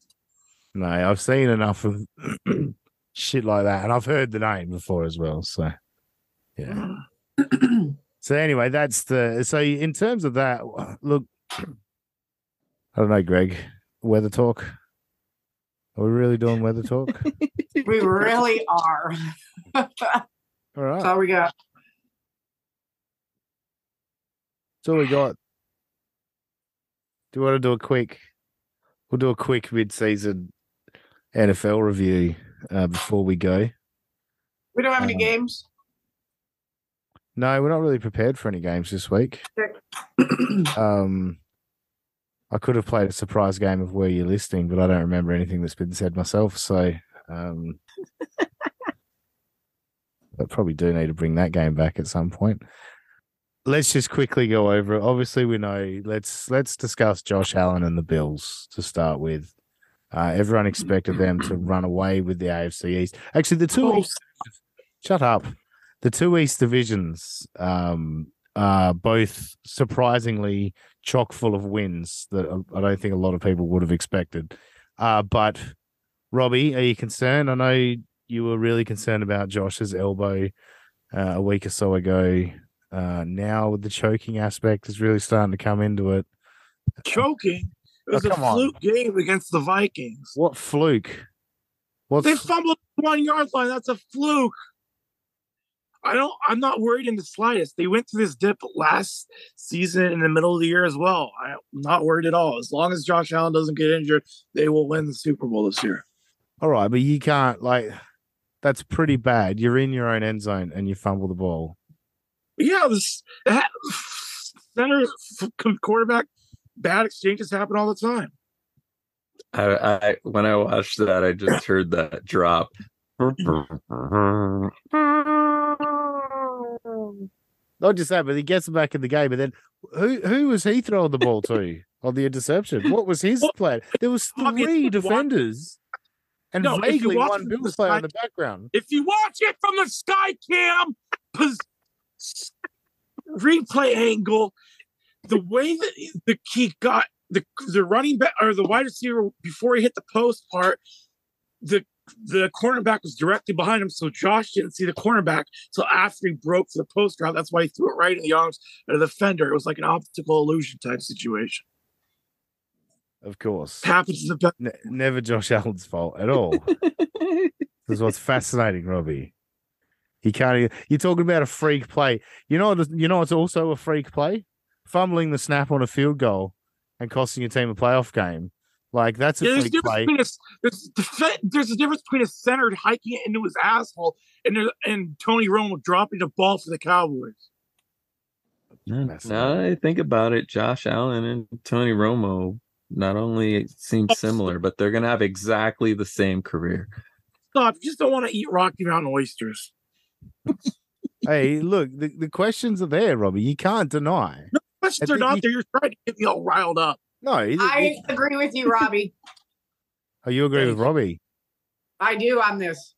No, I've seen enough of shit like that, and I've heard the name before as well. So, yeah. Mm. So anyway, that's the so in terms of that, look, I don't know, Greg. Weather talk. Are we really doing weather talk? We really are. All right. all we got. That's all we got. Do you want to do a quick? We'll do a quick mid-season NFL review uh, before we go. We don't have any Uh, games. No, we're not really prepared for any games this week. Um, I could have played a surprise game of where you're listening, but I don't remember anything that's been said myself. So, um, I probably do need to bring that game back at some point. Let's just quickly go over it. Obviously, we know. Let's let's discuss Josh Allen and the Bills to start with. Uh, everyone expected them to run away with the AFC East. Actually, the two Oh, East, shut up. The two East divisions um, are both surprisingly chock full of wins that I don't think a lot of people would have expected. Uh, but Robbie, are you concerned? I know you were really concerned about Josh's elbow uh, a week or so ago. Uh, now the choking aspect is really starting to come into it. choking. It was Oh, a come on. fluke game against the Vikings. What fluke? What's They fumbled one yard line. That's a fluke. I don't. I'm not worried in the slightest. They went through this dip last season in the middle of the year as well. I'm not worried at all. As long as Josh Allen doesn't get injured, they will win the Super Bowl this year. all right? But you can't like. That's pretty bad. You're in your own end zone and you fumble the ball. Yeah, this center quarterback bad exchanges happen all the time. I, I when I watched that, I just heard that drop. Not just that, but he gets him back in the game. And then who who was he throwing the ball to on the interception? What was his plan? There was three defenders and No, vaguely one Bills player in the background. If you watch it from the sky cam replay angle, the way that the he got the the running back or the wide receiver before he hit the post part, the the cornerback was directly behind him, so Josh didn't see the cornerback till after he broke for the post route. That's why he threw it right in the arms of the defender. It was like an optical illusion type situation. Of course. Happens in the best. Ne- never Josh Allen's fault at all. this is what's fascinating, Robbie. He can't. Even, you're talking about a freak play. You know. You know. It's also a freak play. Fumbling the snap on a field goal and costing your team a playoff game. Like that's a Yeah, there's, a difference between a, s- there's, defe- there's a difference between a center hiking it into his asshole and there- and Tony Romo dropping the ball for the Cowboys. Now now that I think about it, Josh Allen and Tony Romo not only seem similar, but they're gonna have exactly the same career. Stop! You just don't want to eat Rocky Mountain oysters. hey, look, the, the questions are there, Robbie. You can't deny. No questions are not you- there. You're trying to get me all riled up. No, it- I it- agree with you, Robbie. oh, you agree with Robbie? I do on this.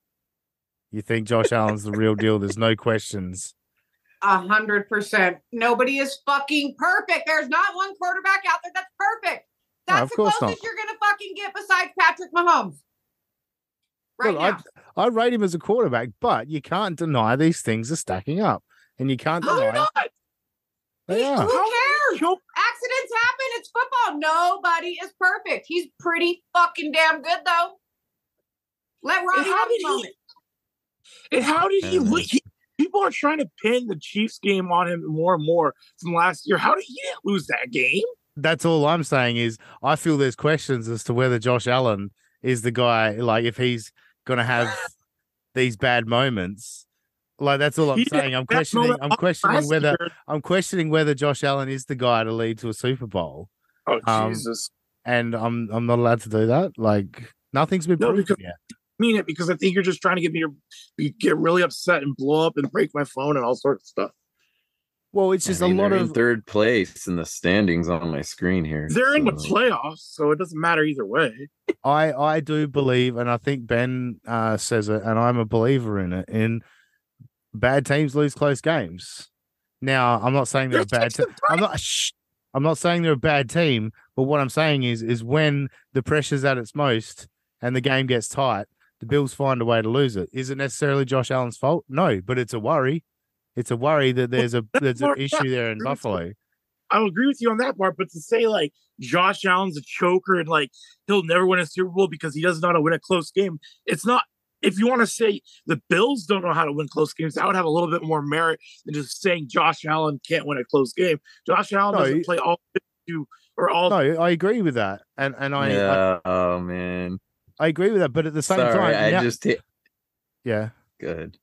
You think Josh Allen's the real deal? There's no questions. A hundred percent. Nobody is fucking perfect. There's not one quarterback out there that's perfect. No, That's of the course closest not. you're gonna fucking get besides Patrick Mahomes. Right Look, now. I rate him as a quarterback, but you can't deny these things are stacking up, and you can't No, they're deny not. they Who are. cares? Accidents happen. It's football. Nobody is perfect. He's pretty fucking damn good though. Let Robbie how have did his he- moment. And how did he, Yeah. li- he? People are trying to pin the Chiefs game on him more and more from last year. How did he didn't lose that game? That's all I'm saying is I feel there's questions as to whether Josh Allen is the guy. Like if he's gonna have these bad moments. Like that's all I'm He didn't saying. I'm questioning. I'm questioning whether year- I'm questioning whether Josh Allen is the guy to lead to a Super Bowl, Oh um, Jesus! and I'm I'm not allowed to do that. Like nothing's been No, proven because- yet. I mean it because I think you're just trying to get me to be, get really upset and blow up and break my phone and all sorts of stuff. Well, it's just I mean, a lot they're in of third place in the standings on my screen here. They're in the playoffs, so it doesn't matter either way. I I do believe, and I think Ben uh, says it, and I'm a believer in it. In bad teams lose close games. Now, I'm not saying they're a bad team. I'm not. Shh, I'm not saying they're a bad team, but what I'm saying is, is when the pressure's at its most and the game gets tight, the Bills find a way to lose it. Is it necessarily Josh Allen's fault? No, but it's a worry. It's a worry that there's a there's an issue there in. Buffalo. I'll agree with you on that part. But to say like Josh Allen's a choker and like he'll never win a Super Bowl because he doesn't know how to win a close game, it's not. If you want to say the Bills don't know how to win close games, that would have a little bit more merit than just saying Josh Allen can't win a close game. Josh Allen No, doesn't he- play all 52 or all. No, I agree with that, and and I yeah. oh man. I, I agree with that. But at the same Sorry, time, I now- just hit yeah. good.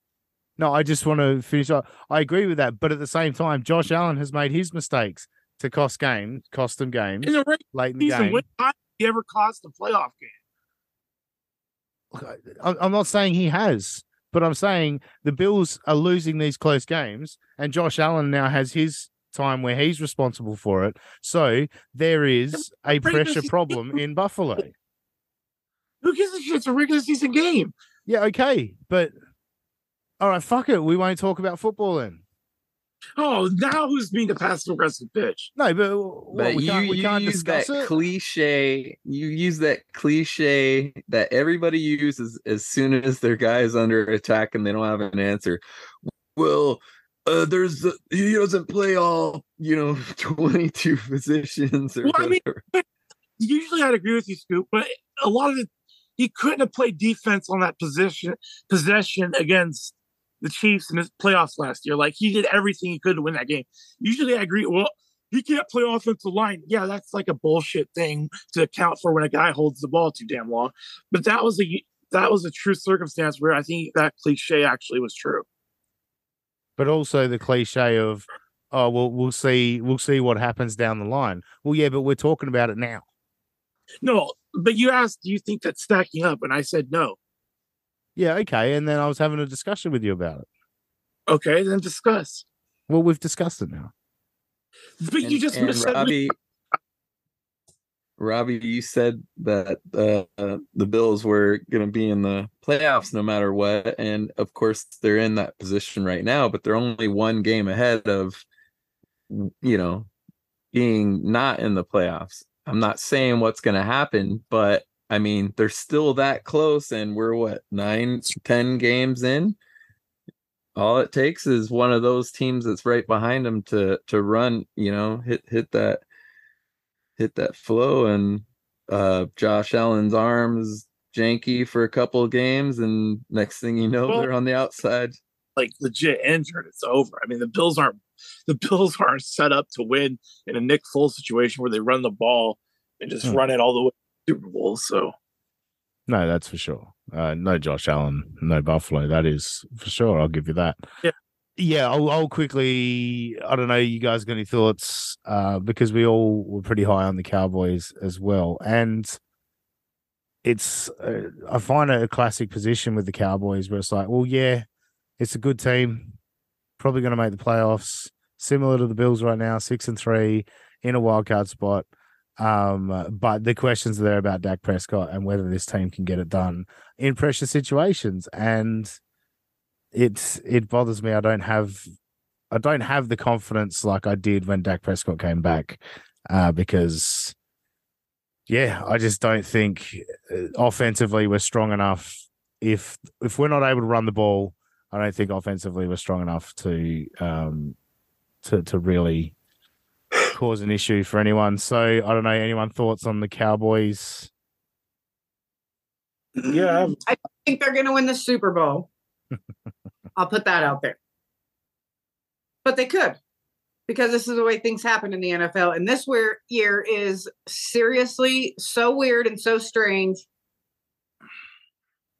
No, I just want to finish up. I agree with that, but at the same time, Josh Allen has made his mistakes to cost game, cost them games in the regular late in the season, game. when time he ever cost a playoff game? I'm not saying he has, but I'm saying the Bills are losing these close games, and Josh Allen now has his time where he's responsible for it. So there is a pressure problem in Buffalo. Who gives a shit? It's a regular season game. Yeah, okay, but all right, fuck it. We won't talk about football then. Oh, now who's being the passive aggressive bitch? No, but, what, But we you, can't, we you can't use that it. cliche. You use that cliche that everybody uses as soon as their guy is under attack and they don't have an answer. Well, uh, there's the, he doesn't play all you know 22 positions or Well, I mean, whatever. Usually I'd agree with you, Scoop, but a lot of it, he couldn't have played defense on that position possession against the Chiefs in his playoffs last year. Like he did everything he could to win that game. Usually I agree. Well, he can't play offensive line. Yeah, that's like a bullshit thing to account for when a guy holds the ball too damn long. But that was a that was a true circumstance where I think that cliche actually was true. but also the cliche of oh well we'll see we'll see what happens down the line well yeah but we're talking about it now No, but you asked, do you think that's stacking up? And I said no. Yeah okay and then i was having a discussion with you about it Okay, then discuss. well we've discussed it now But you just and said Robbie, Robbie, you said that uh, uh, the Bills were going to be in the playoffs no matter what, and of course they're in that position right now. But they're only one game ahead of, you know, being not in the playoffs. I'm not saying what's going to happen, but I mean they're still that close, and we're what nine, ten games in. All it takes is one of those teams that's right behind them to to run, you know, hit hit that hit that flow and uh Josh Allen's arms janky for a couple of games and next thing you know Well- they're on the outside. like legit injured, it's over. I mean, the Bills aren't the Bills aren't set up to win in a Nick Foles situation where they run the ball and just Hmm. run it all the way Super Bowl. So. No that's for sure. Uh, no josh allen no buffalo that is for sure i'll give you that. Yeah. yeah I'll, I'll quickly i don't know you guys got any thoughts? Uh because we all were pretty high on the cowboys as well and it's uh, i find it a classic position with the cowboys where it's like well yeah it's a good team probably going to make the playoffs. Similar to the bills right now six and three in a wild card spot um, but the questions are there about Dak Prescott and whether this team can get it done in pressure situations. And it's it bothers me. I don't have I don't have the confidence like I did when Dak Prescott came back, uh, because yeah, I just don't think uh, offensively we're strong enough. If if we're not able to run the ball, I don't think offensively we're strong enough to um to to really cause an issue for anyone. So I don't know. Anyone thoughts on the Cowboys? yeah, I've- I think they're going to win the Super Bowl. I'll put that out there. But they could because this is the way things happen in the NFL. And this weir- year is seriously so weird and so strange.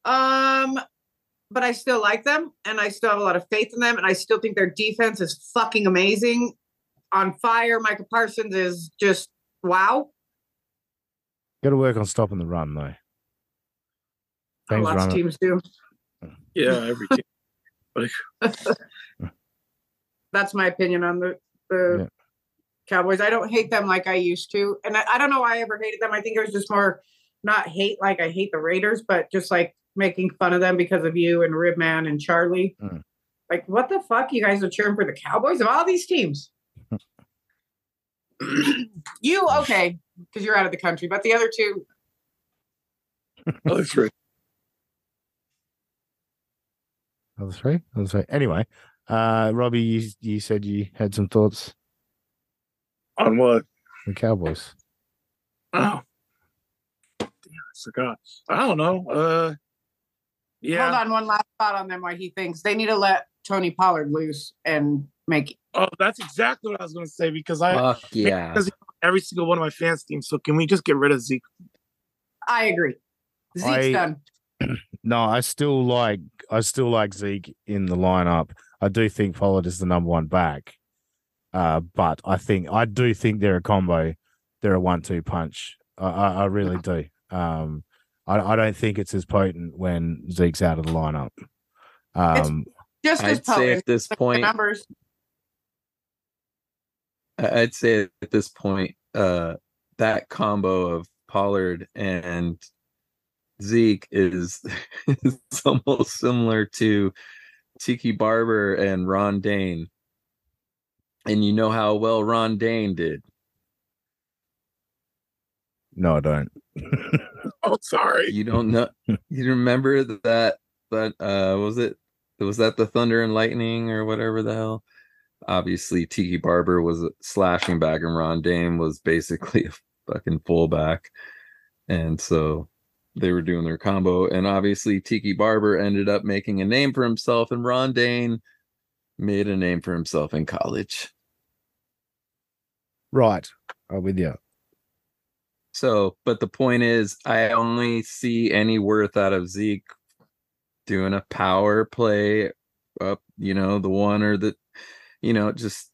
Um, but I still like them and I still have a lot of faith in them. And I still think their defense is fucking amazing. On fire. Micah Parsons is just wow. Got to work on stopping the run though. Things Lots of running. teams do. yeah, every team. that's my opinion on the the Yeah. Cowboys. I don't hate them like I used to, and I, I don't know why I ever hated them. I think it was just more not hate like I hate the Raiders, but just like making fun of them because of you and Ribman and Charlie. Mm. Like, what the fuck? You guys are cheering for the Cowboys of all these teams. you okay? Because you're out of the country, but the other two, Oh, true. Other three. Other three. Anyway, uh, Robbie, you you said you had some thoughts. On what? The Cowboys. Oh, damn, I forgot. I don't know. Uh, yeah. Hold on one last thought on them. Why he thinks they need to let Tony Pollard loose and make. Oh, that's exactly what I was going to say because I Fuck yeah. because every single one of my fans teams. So can we just get rid of Zeke? I agree. Zeke's I- done. No, I still like I still like Zeke in the lineup. I do think Pollard is the number one back. Uh, but I think I do think they're a combo. They're a one-two punch. I, I, I really do. Um, I, I don't think it's as potent when Zeke's out of the lineup. Um, Just as I'd say potent. at this The point, numbers. I- I'd say at this point, uh, that combo of Pollard and Zeke is, is almost similar to Tiki Barber and Ron Dayne. And you know how well Ron Dayne did. no, I don't. Oh, sorry. You don't know. You remember that? That uh, was it? Was that the Thunder and Lightning or whatever the hell? Obviously, Tiki Barber was a slashing back, and Ron Dayne was basically a fucking fullback, and so they were doing their combo. And obviously, Tiki Barber ended up making a name for himself, and Ron Dayne made a name for himself in college. Right, I'm with you. So, but the point is, I only see any worth out of Zeke doing a power play up, you know, the one or the, you know, just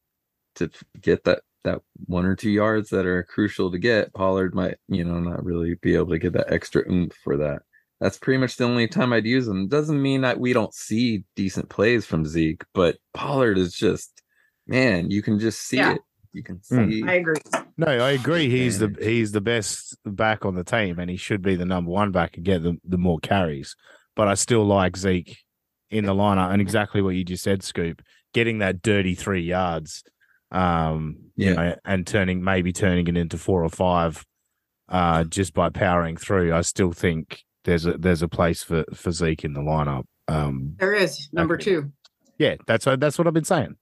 to get that that one or two yards that are crucial to get. Pollard might, you know, not really be able to get that extra oomph for that. That's pretty much the only time I'd use him. Doesn't mean that we don't see decent plays from Zeke, but Pollard is just, man, you can just see Yeah. it. You can Hmm. see. I agree. No, I agree. He's the he's the best back on the team, and he should be the number one back and get the, the more carries. But I still like Zeke in the lineup, and exactly what you just said, Scoop, getting that dirty three yards, um, you Yeah. know, and turning maybe turning it into four or five, uh, just by powering through. I still think there's a there's a place for for Zeke in the lineup. Um, There is number Okay. two. yeah, that's what that's what I've been saying.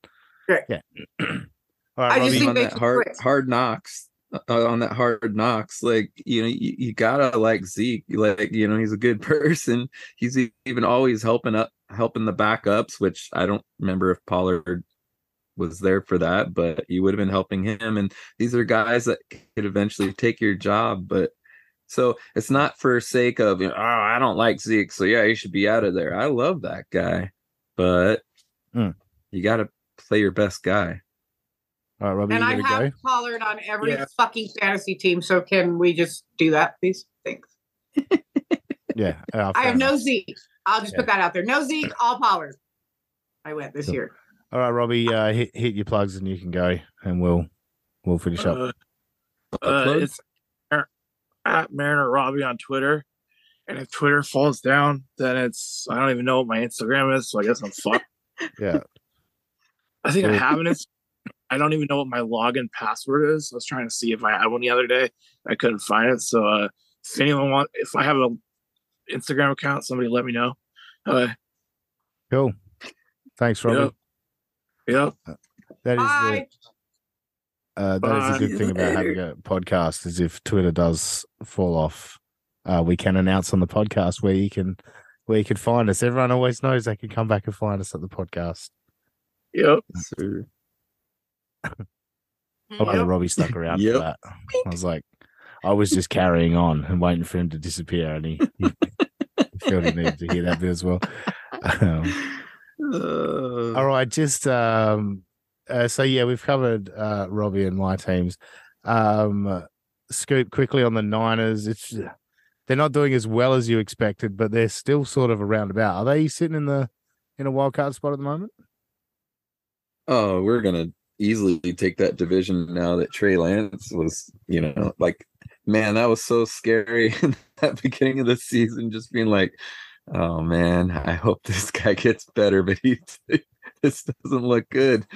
Right. Yeah. All right, I just think on that hard quit. hard knocks uh, on that hard knocks like you know you, you gotta like zeke like you know he's a good person he's even always helping up helping the backups which i don't remember if pollard was there for that but you would have been helping him and these are guys that could eventually take your job but so it's not for sake of you know, oh i don't like zeke so yeah he should be out of there i love that guy but Hmm. you gotta play your best guy all right, Robbie, And I have go. Pollard on every Yeah. fucking fantasy team. So can we just do that, please? Thanks. Yeah, uh, I fair have no. Zeke. I'll just put that out there. No Zeke, all Pollard. I went this Cool. year. All right, Robbie, uh, hit hit your plugs and you can go, and we'll we'll finish up. Uh, uh, it's at Mariner Robbie on Twitter. And if Twitter falls down, then it's I don't even know what my Instagram is, so I guess I'm fucked. Yeah, I think I have an I don't even know what my login password is. I was trying to see if I had one the other day. I couldn't find it. So uh, if anyone want, if I have a Instagram account, somebody let me know. Uh, cool. Thanks, Robbie. Yep. That is Bye. the uh, that is Bye. a good thing about having a podcast. Is if Twitter does fall off, uh, we can announce on the podcast where you can where you can find us. Everyone always knows they can come back and find us at the podcast. Yep. So- I like that Yep. Robbie stuck around Yep. for that. I was like, I was just carrying on and waiting for him to disappear, and he, he, felt he needed to hear that bit as well. Um, Uh, All right, just um, uh, so yeah, we've covered uh, Robbie and my teams. Um, scoop quickly on the Niners. It's they're not doing as well as you expected, but they're still sort of around about. Are they sitting in the in a wild card spot at the moment? Oh, we're gonna easily take that division now that Trey Lance was, you know, like, man, that was so scary in that beginning of the season, just being like, oh man, I hope this guy gets better, but he this doesn't look good.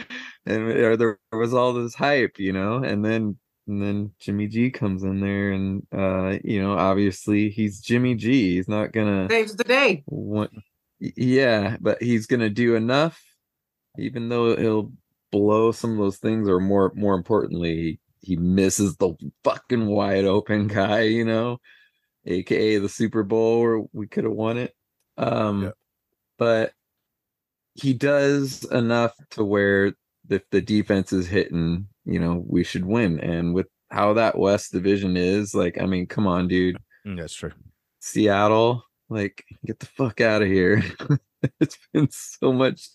And there there was all this hype, you know, and then and then Jimmy G comes in there, and uh, you know, obviously he's Jimmy G. He's not gonna Saves the day. what yeah but he's gonna do enough even though he'll blow some of those things or more more importantly he misses the fucking wide open guy, you know, aka the Super Bowl where we could have won it. Um, Yeah. but he does enough to where if the defense is hitting, you know, we should win. And with how that West division is, like, I mean, come on, dude. Mm, That's true. Seattle, like, get the fuck out of here. it's been so much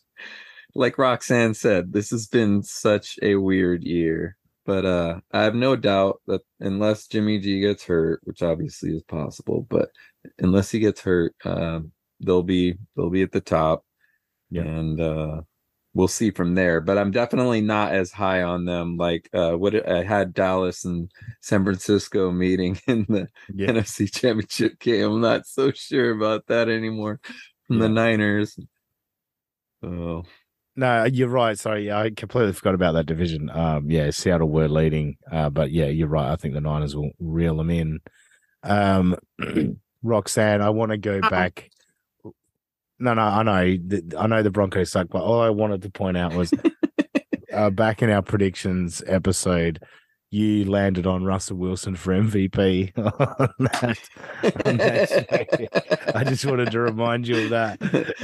like Roxanne said, this has been such a weird year. But uh I have no doubt that unless Jimmy G gets hurt, which obviously is possible, but unless he gets hurt, um, they'll be they'll be at the top. Yeah. And uh we'll see from there. But I'm definitely not as high on them like uh what I had Dallas and San Francisco meeting in the Yeah. NFC Championship game. I'm not so sure about that anymore from the Niners. Oh, No, you're right. Sorry, I completely forgot about that division. Um, yeah, Seattle were leading, uh, but yeah, you're right. I think the Niners will reel them in. Um, Roxanne, I want to go Uh-uh. back. No, no, I know, I know the Broncos suck, but all I wanted to point out was uh, back in our predictions episode, you landed on Russell Wilson for MVP. on that, on that. I just wanted to remind you of that. Could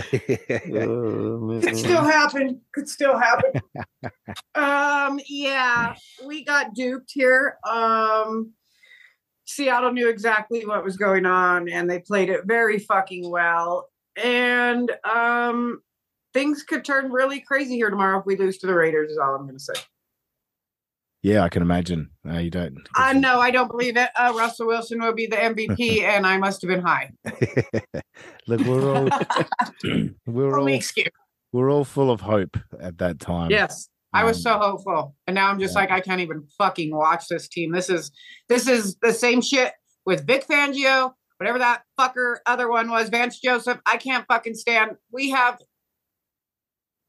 still man. happen. Could still happen. um, yeah, we got duped here. Um, Seattle knew exactly what was going on, and they played it very fucking well. And um, things could turn really crazy here tomorrow if we lose to the Raiders. Is all I'm going to say. Yeah, I can imagine. Uh, you don't. I know I don't believe it. Uh, Russell Wilson will be the MVP, and I must have been high. Look, we're all we're all excuse. we're all full of hope at that time. Yes. I was Um, so hopeful. And now I'm just yeah. like, I can't even fucking watch this team. This is this is the same shit with Vic Fangio, whatever that fucker other one was, Vance Joseph. I can't fucking stand. We have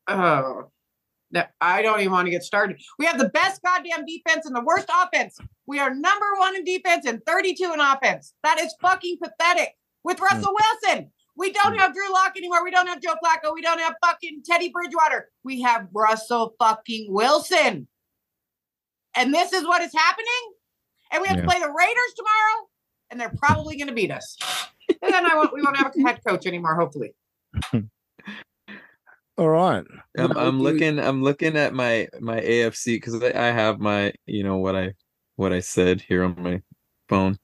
oh no, I don't even want to get started. We have the best goddamn defense and the worst offense. We are number one in defense and 32 in offense. That is fucking pathetic. With hmm. Russell Wilson, we don't hmm. have Drew Lock anymore. We don't have Joe Flacco. We don't have fucking Teddy Bridgewater. We have Russell fucking Wilson. And this is what is happening. And we have Yeah. to play the Raiders tomorrow, and they're probably going to beat us. And then I won't, we won't have a head coach anymore, hopefully. Hmm. All right. I'm, I'm dude. looking. I'm looking at my my AFC because I I have my you know what I what I said here on my phone,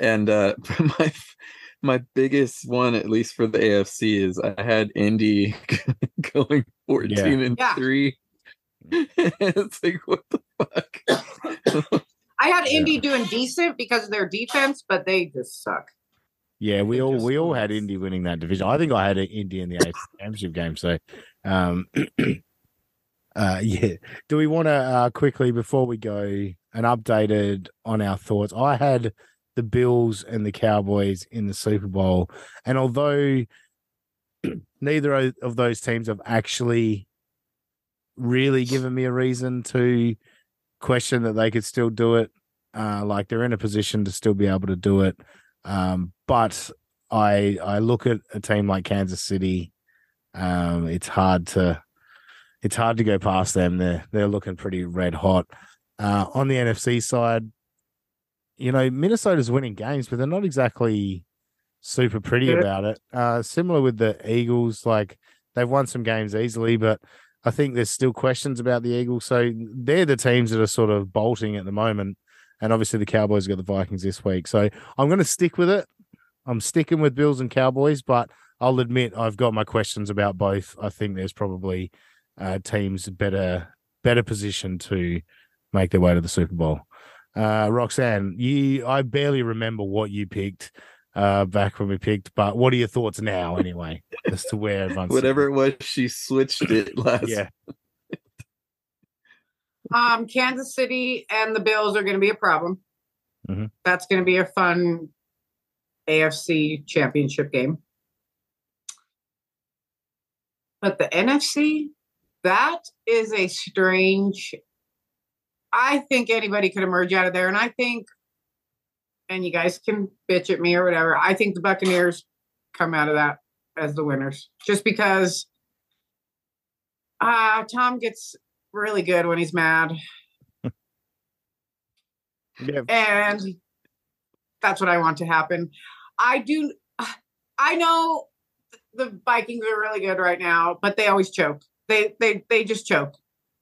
and uh my my biggest one at least for the AFC is I had Indy going 14 and Yeah. three. it's like what the fuck. I had Yeah. Indy doing decent because of their defense, but they just suck. Yeah, we all we all had. Indy winning that division. I think I had Indy in the AFC Championship game. So, um, uh, yeah. Do we want to uh, quickly before we go an updated on our thoughts? I had the Bills and the Cowboys in the Super Bowl, and although neither of those teams have actually really given me a reason to question that they could still do it, uh, like they're in a position to still be able to do it. Um, but I I look at a team like Kansas City. Um, it's hard to it's hard to go past them. They're they're looking pretty red hot. Uh, on the NFC side, you know Minnesota's winning games, but they're not exactly super pretty about it. Uh, similar with the Eagles, like they've won some games easily, but I think there's still questions about the Eagles. So they're the teams that are sort of bolting at the moment. And obviously the Cowboys got the Vikings this week. So I'm going to stick with it. I'm sticking with Bills and Cowboys, but I'll admit I've got my questions about both. I think there's probably uh, teams better better positioned to make their way to the Super Bowl. Uh, Roxanne, you I barely remember what you picked uh, back when we picked, but what are your thoughts now anyway as to where everyone's Whatever it was, she switched it last. Yeah. Um, Kansas City and the Bills are going to be a problem. Mhm. That's going to be a fun AFC championship game. But the NFC, that is a strange. I think anybody could emerge out of there. And I think, and you guys can bitch at me or whatever, I think the Buccaneers come out of that as the winners just because uh, Tom gets really good when he's mad. Yeah. and that's what I want to happen. I do. I know the Vikings are really good right now, but they always choke. They they they just choke.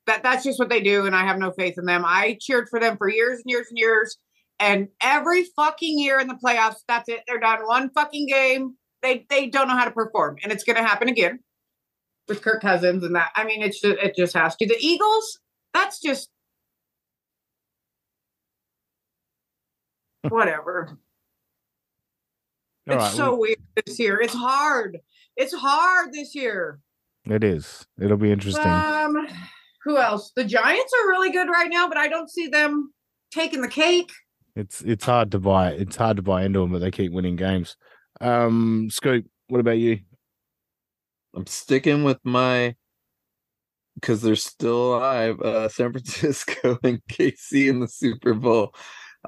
That that's just what they do, and I have no faith in them. I cheered for them for years and years and years, and every fucking year in the playoffs, that's it. They're done one fucking game. They they don't know how to perform, and it's going to happen again with Kirk Cousins and that. I mean, it's just it just has to. The Eagles, that's just whatever. All it's right, so weird this year. It's hard. It's hard this year. It is. It'll be interesting. Um, who else? The Giants are really good right now, but I don't see them taking the cake. It's it's hard to buy. It's hard to buy into them, but they keep winning games. Um, Scoop, what about you? I'm sticking with my because they're still alive. Uh, San Francisco and KC in the Super Bowl.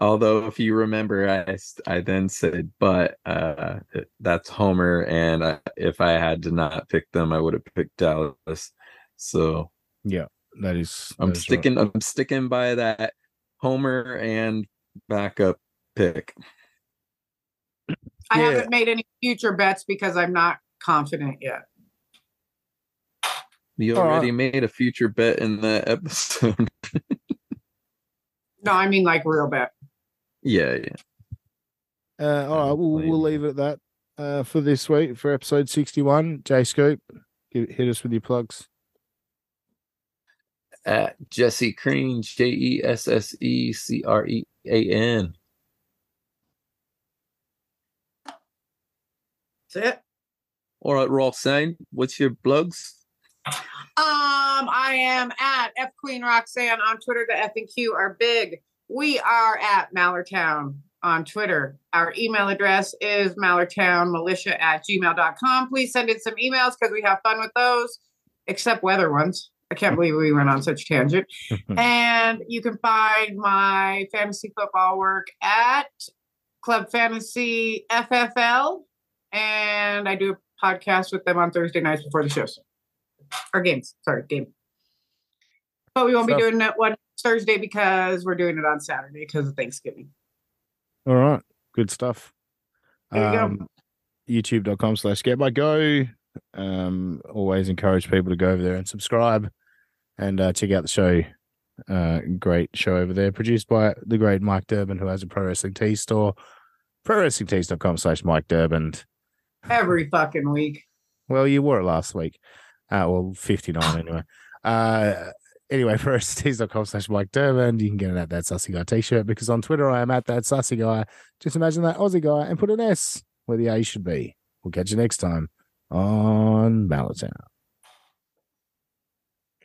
Although, if you remember, I, I then said, but uh, that's Homer, and I, if I had to not pick them, I would have picked Dallas. So Yeah, that is. I'm that is right. sticking. I'm sticking by that Homer and backup pick. I Yeah. haven't made any future bets because I'm not confident yet. You All right. already made a future bet in that episode. No, I mean like real bet. Yeah, yeah. Uh, all right, we'll, we'll leave it at that uh, for this week for episode 61. J Scoop, hit hit us with your plugs. at Jesse Crean, J E S S E C R E A N. That's it. All right, Roxanne, what's your plugs? Um, I am at F Queen Roxanne on Twitter. The F and Q are big. We are at Mallertown on Twitter. Our email address is mallertownmilitia at gmail.com. Please send in some emails because we have fun with those, except weather ones. I can't believe we went on such tangent. and you can find my fantasy football work at Club Fantasy FFL. And I do a podcast with them on Thursday nights before the shows or games. Sorry, game. But we won't be doing that one Thursday because we're doing it on Saturday because of Thanksgiving. All right, good stuff. There you go. um, YouTube.com slash get by go. Um, always encourage people to go over there and subscribe and uh, check out the show. Uh, great show over there, produced by the great Mike Durbin, who has a pro wrestling tea store. ProWrestlingTees.com slash Mike Durbin. Every fucking week. Well, you wore it last week. Uh, well, 59 anyway. Uh, anyway, ProWrestlingTees.com slash Mike Durbin. You can get it at that Sussy Guy t shirt because on Twitter I am at that Sussy Guy. Just imagine that Aussie guy and put an S where the A should be. We'll catch you next time on Mallertown.